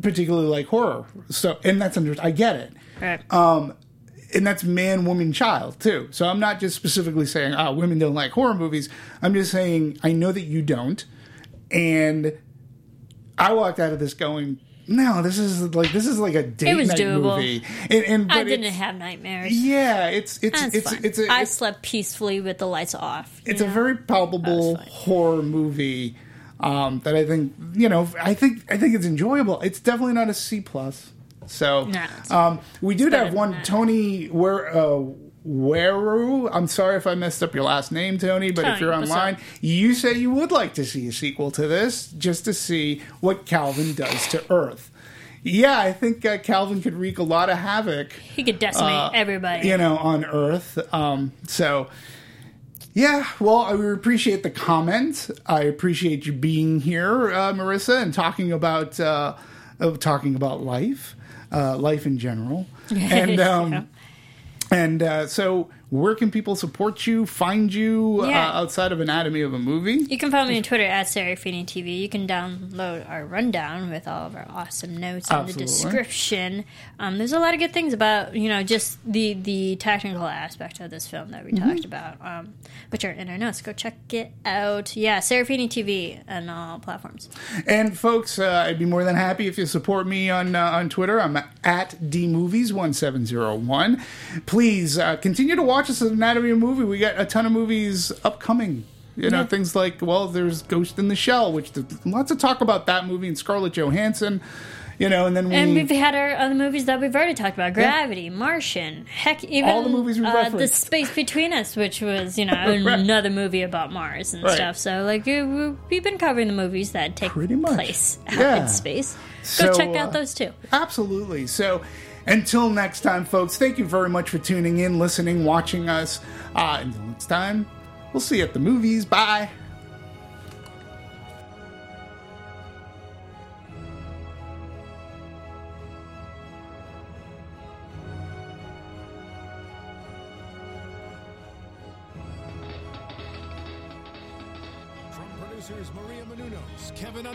particularly like horror, so and that's under. I get it Right. and that's man, woman, child too. So I'm not just specifically saying, "Ah, women don't like horror movies." I'm just saying I know that you don't, and I walked out of this going, "No, this is like this is like a date night doable. movie." And, and I didn't it's- have nightmares. Yeah, it's it's That's it's fine. it's a, I it's, slept peacefully with the lights off. it's a very palpable horror movie um, that I think you know. I think I think it's enjoyable. It's definitely not a C plus. So No, um, we did have one. Tony where. Uh, Weru, I'm sorry if I messed up your last name, Tony, but if you're online, you say you would like to see a sequel to this just to see what Calvin does to Earth. Yeah, I think uh, Calvin could wreak a lot of havoc He could decimate uh, everybody. you know, on Earth. Um, so, yeah, well, I appreciate the comment. I appreciate you being here, uh, Marissa, and talking about uh, uh, talking about life, uh, life in general, (laughs) and um, Yeah. and uh, so. Where can people support you, find you Yeah. uh, outside of Anatomy of a Movie? You can follow me on Twitter at Serafini TV. You can download our rundown with all of our awesome notes in the description. Um, there's a lot of good things about you know just the the technical aspect of this film that we Mm-hmm. talked about, um, which are in our notes. Go check it out. Yeah, Serafini TV on all platforms. And folks, uh, I'd be more than happy if you support me on uh, on Twitter. I'm at dmovies1701. Please uh, continue to watch us at Anatomy of Movie. We got a ton of movies upcoming. You know, Yeah. things like, well, there's Ghost in the Shell, which lots of talk about that movie and Scarlett Johansson. You know, and then we. And we've had our other movies that we've already talked about: Gravity, Martian, heck, even All the movies we've uh, the. Space Between Us, which was you know (laughs) Right. another movie about Mars and Right. stuff. So like we- we- we've been covering the movies that take Pretty much. place out Yeah. in space. So, Go check uh, out those too. Absolutely. So until next time, folks, thank you very much for tuning in, listening, watching us. Uh, until next time, we'll see you at the movies. Bye.